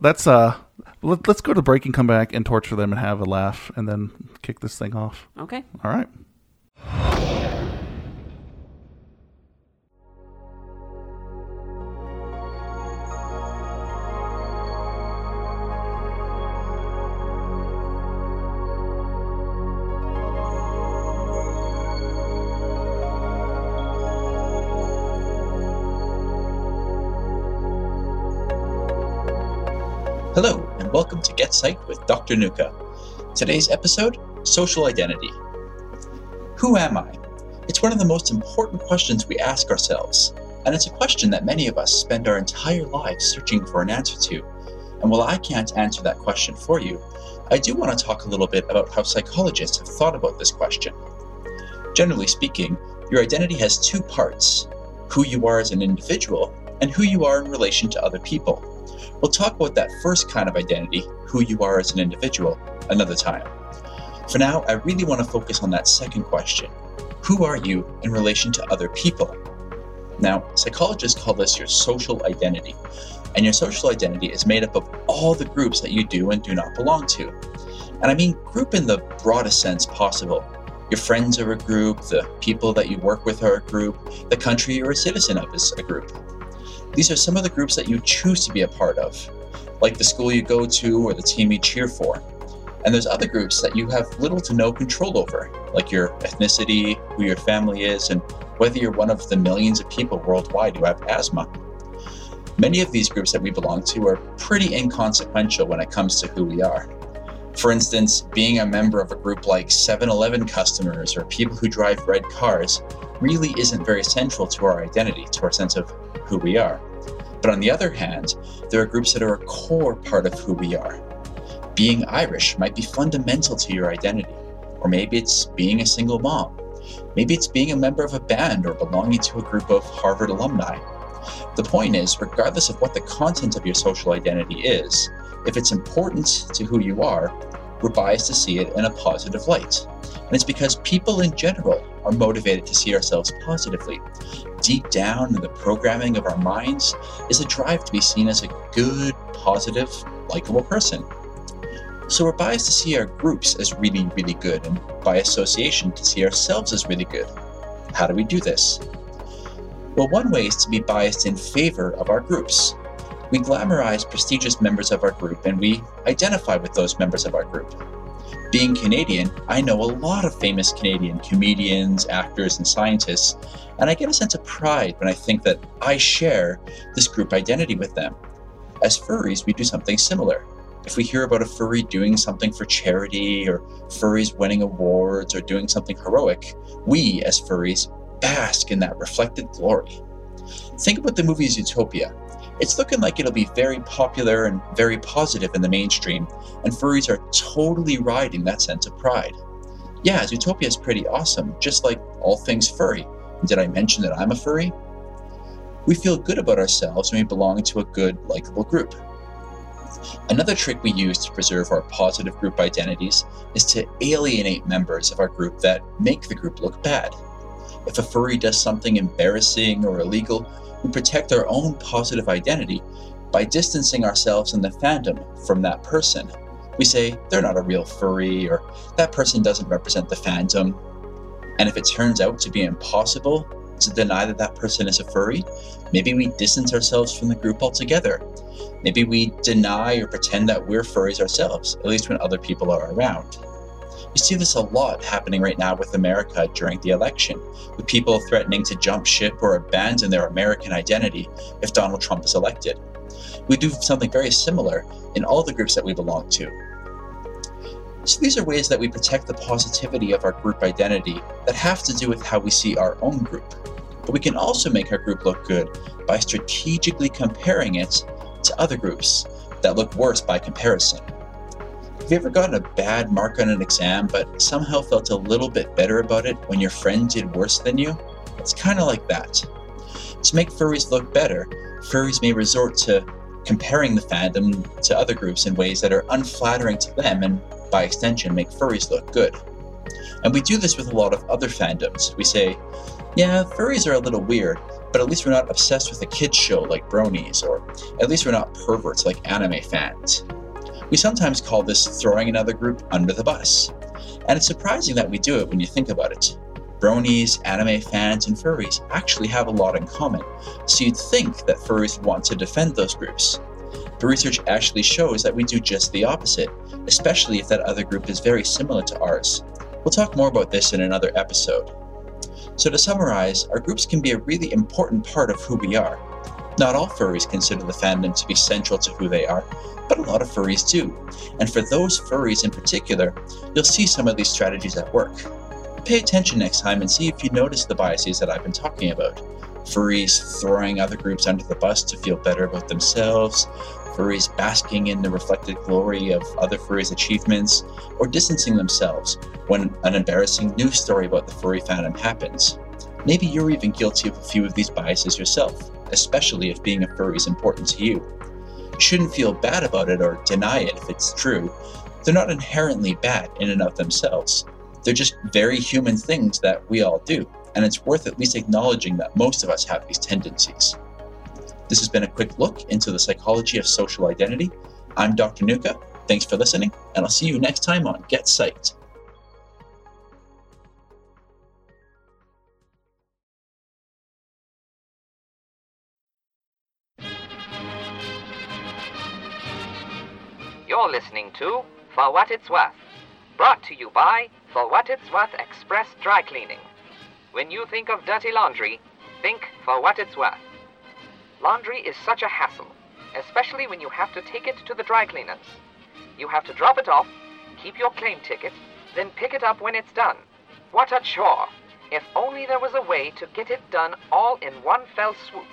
that's, uh, let, let's go to break and come back and torture them and have a laugh and then kick this thing off. okay All right. Welcome to Get Psyched with Dr. Nuka. Today's episode Social Identity. Who am I? It's one of the most important questions we ask ourselves, and it's a question that many of us spend our entire lives searching for an answer to. And while I can't answer that question for you, I do want to talk a little bit about how psychologists have thought about this question. Generally speaking, your identity has two parts who you are as an individual and who you are in relation to other people. We'll talk about that first kind of identity, who you are as an individual, another time. For now, I really want to focus on that second question Who are you in relation to other people? Now, psychologists call this your social identity, and your social identity is made up of all the groups that you do and do not belong to. And I mean group in the broadest sense possible. Your friends are a group, the people that you work with are a group, the country you're a citizen of is a group. These are some of the groups that you choose to be a part of, like the school you go to or the team you cheer for. And there's other groups that you have little to no control over, like your ethnicity, who your family is, and whether you're one of the millions of people worldwide who have asthma. Many of these groups that we belong to are pretty inconsequential when it comes to who we are. For instance, being a member of a group like 7 Eleven customers or people who drive red cars really isn't very central to our identity, to our sense of who we are. But on the other hand, there are groups that are a core part of who we are. Being Irish might be fundamental to your identity, or maybe it's being a single mom. Maybe it's being a member of a band or belonging to a group of Harvard alumni. The point is, regardless of what the content of your social identity is, if it's important to who you are, we're biased to see it in a positive light. And it's because people in general are motivated to see ourselves positively. Deep down in the programming of our minds is a drive to be seen as a good, positive, likable person. So we're biased to see our groups as really, really good, and by association, to see ourselves as really good. How do we do this? Well, one way is to be biased in favor of our groups. We glamorize prestigious members of our group and we identify with those members of our group. Being Canadian, I know a lot of famous Canadian comedians, actors, and scientists, and I get a sense of pride when I think that I share this group identity with them. As furries, we do something similar. If we hear about a furry doing something for charity, or furries winning awards, or doing something heroic, we, as furries, bask in that reflected glory. Think about the movie Zootopia. It's looking like it'll be very popular and very positive in the mainstream, and furries are totally riding that sense of pride. Yeah, Zootopia is pretty awesome, just like all things furry. Did I mention that I'm a furry? We feel good about ourselves when we belong to a good, likable group. Another trick we use to preserve our positive group identities is to alienate members of our group that make the group look bad. If a furry does something embarrassing or illegal, we protect our own positive identity by distancing ourselves in the fandom from that person. We say they're not a real furry or that person doesn't represent the fandom. And if it turns out to be impossible to deny that that person is a furry, maybe we distance ourselves from the group altogether. Maybe we deny or pretend that we're furries ourselves, at least when other people are around. You see this a lot happening right now with America during the election, with people threatening to jump ship or abandon their American identity if Donald Trump is elected. We do something very similar in all the groups that we belong to. So these are ways that we protect the positivity of our group identity that have to do with how we see our own group. But we can also make our group look good by strategically comparing it to other groups that look worse by comparison. Have you ever gotten a bad mark on an exam but somehow felt a little bit better about it when your friend did worse than you? It's kind of like that. To make furries look better, furries may resort to comparing the fandom to other groups in ways that are unflattering to them and, by extension, make furries look good. And we do this with a lot of other fandoms. We say, yeah, furries are a little weird, but at least we're not obsessed with a kids show like Bronies, or at least we're not perverts like anime fans. We sometimes call this throwing another group under the bus. And it's surprising that we do it when you think about it. Bronies, anime fans, and furries actually have a lot in common, so you'd think that furries want to defend those groups. But research actually shows that we do just the opposite, especially if that other group is very similar to ours. We'll talk more about this in another episode. So, to summarize, our groups can be a really important part of who we are. Not all furries consider the fandom to be central to who they are, but a lot of furries do. And for those furries in particular, you'll see some of these strategies at work. Pay attention next time and see if you notice the biases that I've been talking about. Furries throwing other groups under the bus to feel better about themselves, furries basking in the reflected glory of other furries' achievements, or distancing themselves when an embarrassing news story about the furry fandom happens. Maybe you're even guilty of a few of these biases yourself, especially if being a furry is important to you. You shouldn't feel bad about it or deny it if it's true. They're not inherently bad in and of themselves. They're just very human things that we all do, and it's worth at least acknowledging that most of us have these tendencies. This has been a quick look into the psychology of social identity. I'm Dr. Nuka. Thanks for listening, and I'll see you next time on Get Psyched. You're listening to For What It's Worth, brought to you by For What It's Worth Express Dry Cleaning. When you think of dirty laundry, think for what it's worth. Laundry is such a hassle, especially when you have to take it to the dry cleaners. You have to drop it off, keep your claim ticket, then pick it up when it's done. What a chore! If only there was a way to get it done all in one fell swoop.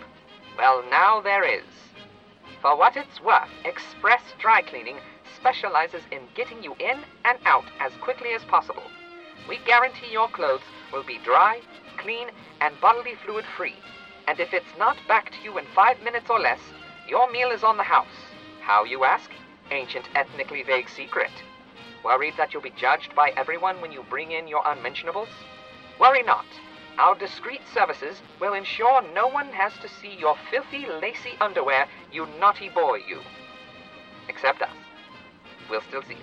Well, now there is. For what it's worth, Express Dry Cleaning specializes in getting you in and out as quickly as possible. We guarantee your clothes will be dry, clean, and bodily fluid free. And if it's not back to you in five minutes or less, your meal is on the house. How, you ask? Ancient ethnically vague secret. Worried that you'll be judged by everyone when you bring in your unmentionables? Worry not. Our discreet services will ensure no one has to see your filthy, lacy underwear, you naughty boy, you. Except us. We'll still see it.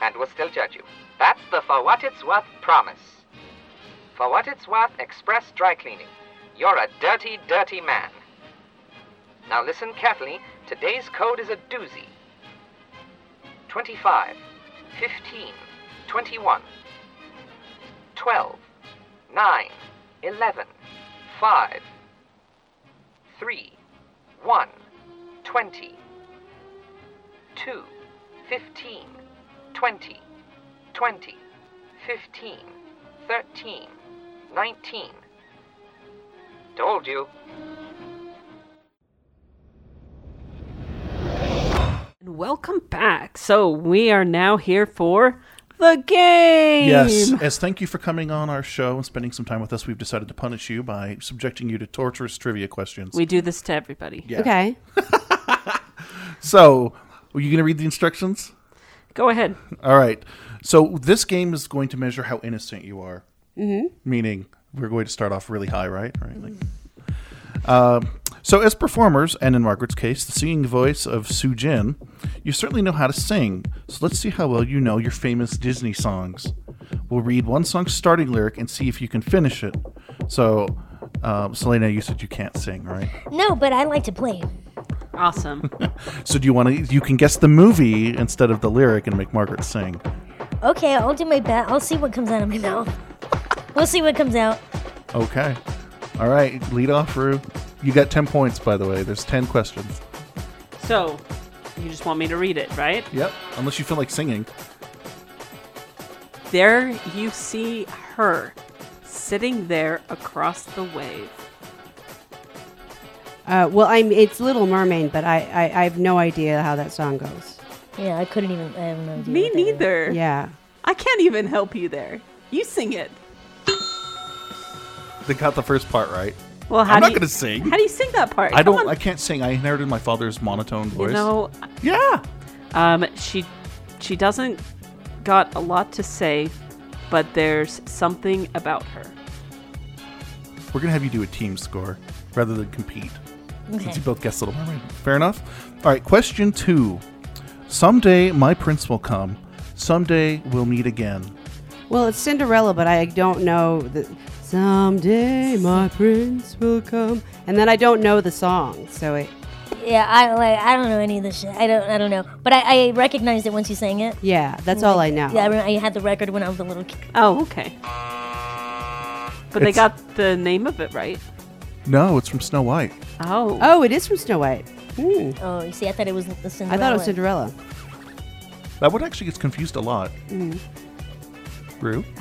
And we'll still judge you. That's the For What It's Worth promise. For What It's Worth Express Dry Cleaning. You're a dirty, dirty man. Now listen carefully. Today's code is a doozy. 25, 15, 21, 12, 9, 11, 5, 3, 1, 20, 2, 15, 20, 20, 15, 13, 19. Told you. Welcome back. So we are now here for the game. Yes, as thank you for coming on our show and spending some time with us, we've decided to punish you by subjecting you to torturous trivia questions. We do this to everybody. Yeah. Okay. So, are you going to read the instructions? Go ahead. All right. So, this game is going to measure how innocent you are. Mhm. Meaning, we're going to start off really high, right? Right. Like, um, so, as performers, and in Margaret's case, the singing voice of Sue Jin, you certainly know how to sing. So, let's see how well you know your famous Disney songs. We'll read one song's starting lyric and see if you can finish it. So, um, Selena, you said you can't sing, right? No, but I like to play. Awesome. So, do you want to? You can guess the movie instead of the lyric and make Margaret sing. Okay, I'll do my best. I'll see what comes out of my mouth. We'll see what comes out. Okay. All right. Lead off, Rue. You got 10 points, by the way. There's 10 questions. So, you just want me to read it, right? Yep. Unless you feel like singing. There you see her sitting there across the wave. Uh, well, I'm. It's Little Mermaid, but I, I, I have no idea how that song goes. Yeah, I couldn't even. I have no idea. Me what that is. neither. Yeah. I can't even help you there. You sing it. They got the first part right. Well, how I'm do not you- going to sing. How do you sing that part? I Come don't. on. I can't sing. I inherited my father's monotone voice. You know, yeah. Um, she she doesn't got a lot to say, but there's something about her. We're gonna have you do a team score rather than compete. Okay. Since you both guessed Little Mermaid. Fair enough. All right. Question two. Someday my prince will come. Someday we'll meet again. Well, it's Cinderella, but I don't know the. Someday my prince will come, and then I don't know the song, so it. Yeah, I like. I don't know any of this shit. I don't. I don't know. But I, I recognized it once you sang it. Yeah, that's all I know. Yeah, I, re- I had the record when I was a little kid. Oh, okay. But they It's- got the name of it right. No, it's from Snow White. Oh. Oh, it is from Snow White. Hmm. Oh, you see, I thought it was the Cinderella. I thought it was Cinderella. That one actually gets confused a lot. Mm. Rue.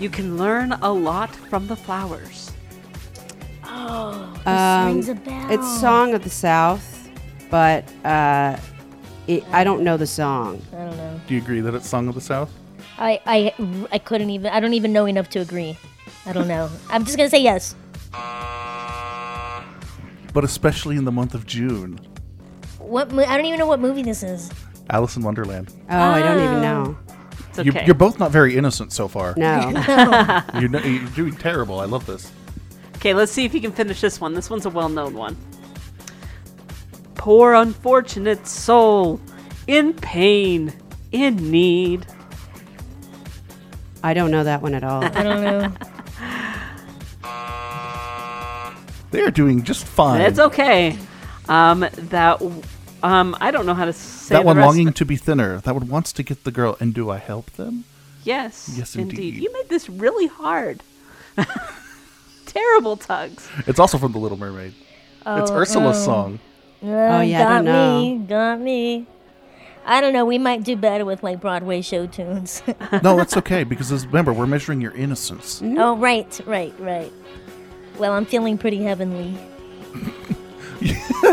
You can learn a lot from the flowers. Oh, this Um, rings a bell. it's Song of the South, but uh, it, I don't know the song. I don't know. Do you agree that it's Song of the South? I, I, I couldn't even. I don't even know enough to agree. I don't know. I'm just gonna say yes. But especially in the month of June, What? Mo- I don't even know what movie this is. Alice in Wonderland. Oh, I don't even know. It's You, okay. you're both not very innocent so far. No. you're, no, you're doing terrible. I love this. Okay, let's see if you can finish this one. This one's a well-known one. Poor unfortunate soul, in pain, in need. I don't know that one at all. I don't know. They are doing just fine. It's okay. Um, that w- um, I don't know how to say that the one rest. longing to be thinner. That one wants to get the girl. And do I help them? Yes. Yes, indeed. indeed. You made this really hard. Terrible tugs. It's also from The Little Mermaid. it's Oh, Ursula's oh. song. Oh, yeah, I got don't know. me, got me. I don't know. We might do better with like Broadway show tunes. No, that's okay because remember we're measuring your innocence. oh, right, right, right. Well, I'm feeling pretty heavenly.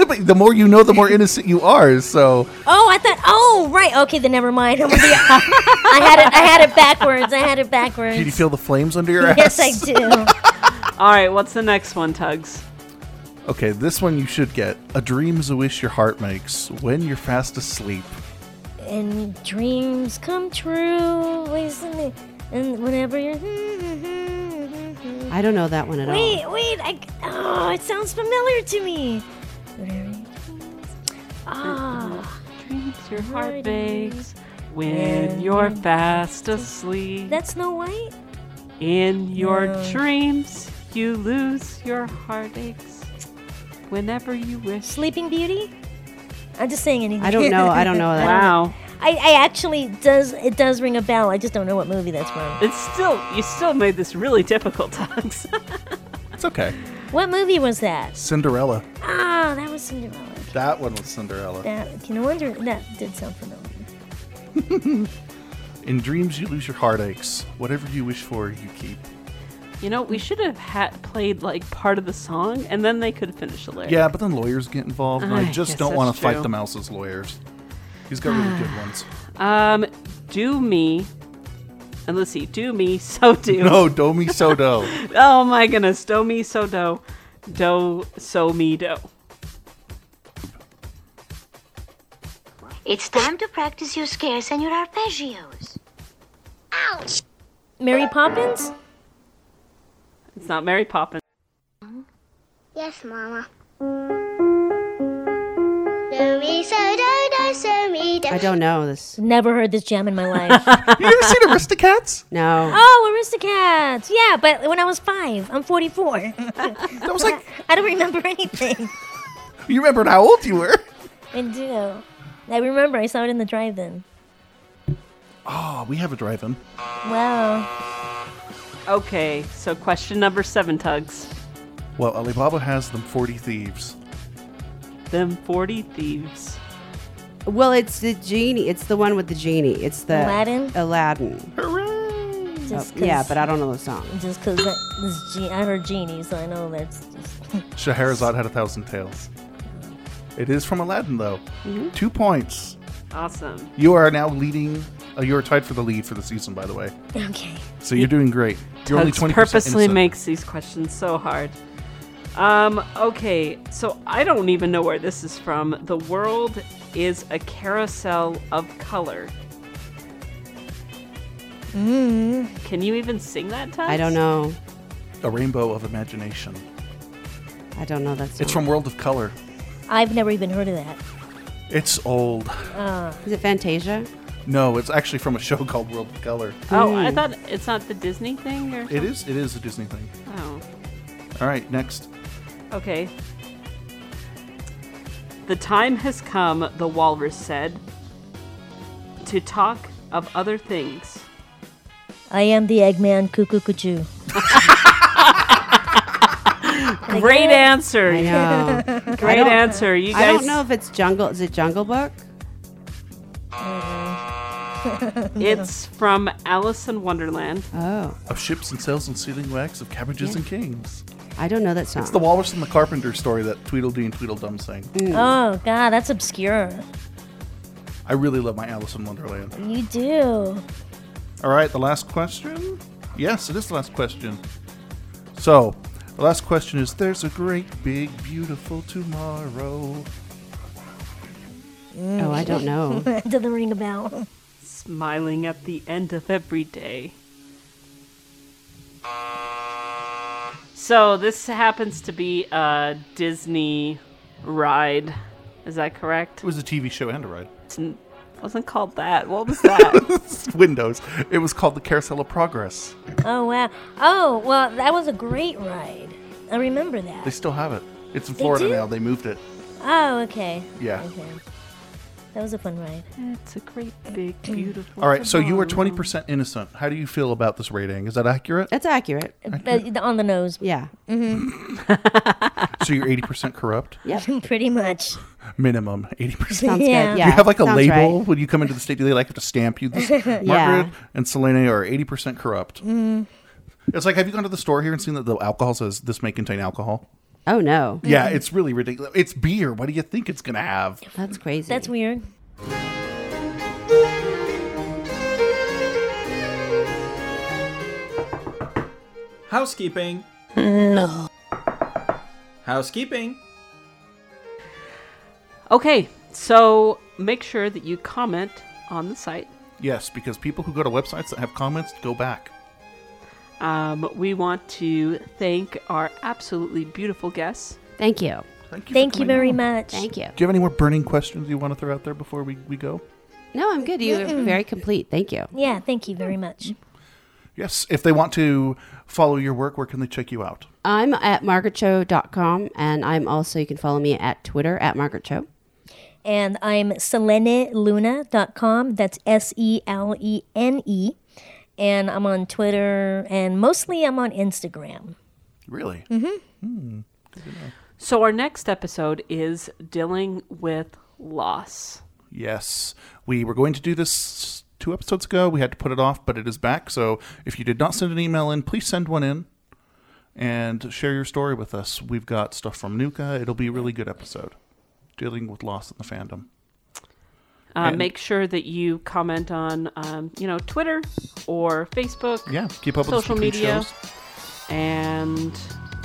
but the more you know, the more innocent you are. So Oh, I thought. Oh, right. Okay, then never mind. I'm gonna be- I had it. I had it backwards. I had it backwards. did you feel the flames under your yes, ass? Yes, I do. All right, what's the next one, Tugs? Okay, this one you should get. A dream's a wish your heart makes when you're fast asleep. and dreams come true. Listen, and whenever you're. I don't know that one at all. Wait, wait. I, oh, it sounds familiar to me. Ah, Dreams your heart makes when you're fast asleep. that's Snow White. In your No. dreams, you lose your heartaches whenever you wish. Sleeping Beauty. I'm just saying anything. I don't know. I don't know that. Wow. I, I actually does it does ring a bell. I just don't know what movie that's from. It's still you still made this really difficult, Tugs. It's okay. What movie was that? Cinderella. Ah, that was Cinderella. That one was Cinderella. That no wonder that did sound familiar. In dreams, you lose your heartaches. Whatever you wish for, you keep. you know, we should have had played like part of the song and then they could finish the lyric. Yeah, but then lawyers get involved, and I, I just don't want to fight the mouse's lawyers. He's got really good ones. Um, do me. And let's see, do me, so do. No, do me so do. Oh my goodness, do me, so do. Do, so me, do. It's time to practice your scales and your arpeggios. Ouch! Mary Poppins. It's not Mary Poppins. Yes, Mama. Do me so do do so me do. I don't know this. Never heard this jam in my life. you ever seen Aristocats? No. oh, Aristocats. Yeah, but when I was five, I'm 44. That was like I don't remember anything. you remembered how old you were. I do. I remember I saw it in the drive-in. Oh, we have a drive-in. Wow. Okay, so question number seven, Tugs. Well, Ali Baba has them 40 thieves. Them 40 thieves. Well, it's the genie. It's the one with the genie. It's the Aladdin? Aladdin. Hooray! Just Oh, yeah, 'cause- but I don't know the song. Just because this ge- I heard genie, so I know that's just. Scheherazade had a thousand tales. It is from Aladdin, though. Two points. Awesome. You are now leading. Uh, you are tied for the lead for the season, by the way. okay. So you're doing great. You're only Tugs 20% purposely innocent. makes these questions so hard. Um, okay, so I don't even know where this is from. The world is a carousel of color. Mm. Can you even sing that, Tugs? I don't know. A rainbow of imagination. I don't know that song. It's from World of Color. I've never even heard of that. It's old. Uh, Is it Fantasia? No, it's actually from a show called World of Color. Oh, I thought it's not the Disney thing or It is. It is a Disney thing. Oh. All right, next. Okay. The time has come, the walrus said, to talk of other things. I am the Eggman Cuckoo Cuckoo. Great answer. I know. Great I answer. You guys I don't know if it's Jungle. Is it Jungle Book? It's from Alice in Wonderland. Oh, Of ships and sails and sealing wax, of cabbages and kings. I don't know that song. It's the Walrus and the Carpenter story that Tweedledee and Tweedledum sang. Mm. Oh God, that's obscure. I really love my Alice in Wonderland. You do. All right, the last question. Yes, it is the last question. So, the last question is There's a great, big, beautiful tomorrow. Oh, I don't know. Doesn't ring a bell. Smiling at the end of every day. So this happens to be a Disney ride. Is that correct? It was a TV show and a ride. It wasn't called that. What was that? Windows. It was called the Carousel of Progress. Oh wow. Oh well, that was a great ride. I remember that. They still have it. It's in They Florida do? now. They moved it. Oh okay. Yeah. Okay. That was a fun ride. It's a great, big, beautiful. All right, so you were phenomenon. 20% innocent. How do you feel about this rating? Is that accurate? That's accurate. On the nose. Yeah. hmm So you're 80% corrupt? Yep. Pretty much. Minimum 80%. Sounds good. Yeah. Do you have like a Sounds label right. when you come into the state? Do they like have to stamp you? This? Yeah. Margaret and Selene are 80% corrupt. Mm. It's like, have you gone to the store here and seen that the alcohol says this may contain alcohol? Oh no. Yeah, it's really ridiculous. It's beer. What do you think it's going to have? That's crazy. That's weird. Housekeeping. No. Housekeeping. Okay, so make sure that you comment on the site. Yes, because people who go to websites that have comments go back. Um, we want to thank our absolutely beautiful guests. Thank you. Thank you, Thank you very much. Thank you. Do you have any more burning questions you want to throw out there before we, we go? No, I'm good. You're very complete. Thank you. Yeah, thank you very much. Yes, if they want to follow your work, where can they check you out? I'm at margaretcho.com and I'm also, you can follow me at Twitter at margaretcho. And I'm seleneluna.com. That's S E L E N E. And I'm on Twitter and mostly I'm on Instagram. Really? Mm-hmm. So our next episode is dealing with loss. Yes, we were going to do this two episodes ago. We had to put it off, but it is back. So if you did not send an email in, please send one in and share your story with us. We've got stuff from Nuka. It'll be a really good episode dealing with loss in the fandom. Uh, make sure that you comment on, um, you know, Twitter or Facebook. Yeah, keep up with social media. shows. And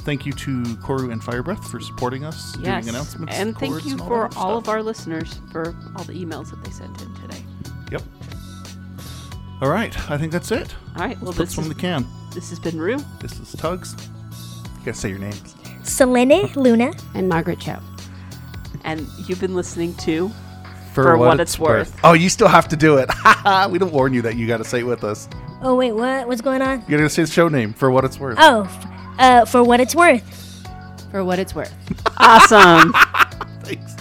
Thank you to Koru and Firebreath for supporting us, yes, doing announcements. and thank you and all for all stuff. of our listeners for all the emails that they sent in today. Yep. All right, I think that's it. All right, well, Let's this some in the can. This has been Rue. This is Tugs. You gotta say your names. Selene Luna. And Margaret Cho. And you've been listening to For What It's Worth. Oh, you still have to do it. we don't warn you that you got to say it with us. Oh, wait, what? What's going on? You got to say the show name for what it's worth. Oh, uh, for what it's worth. For what it's worth. Awesome. Thanks.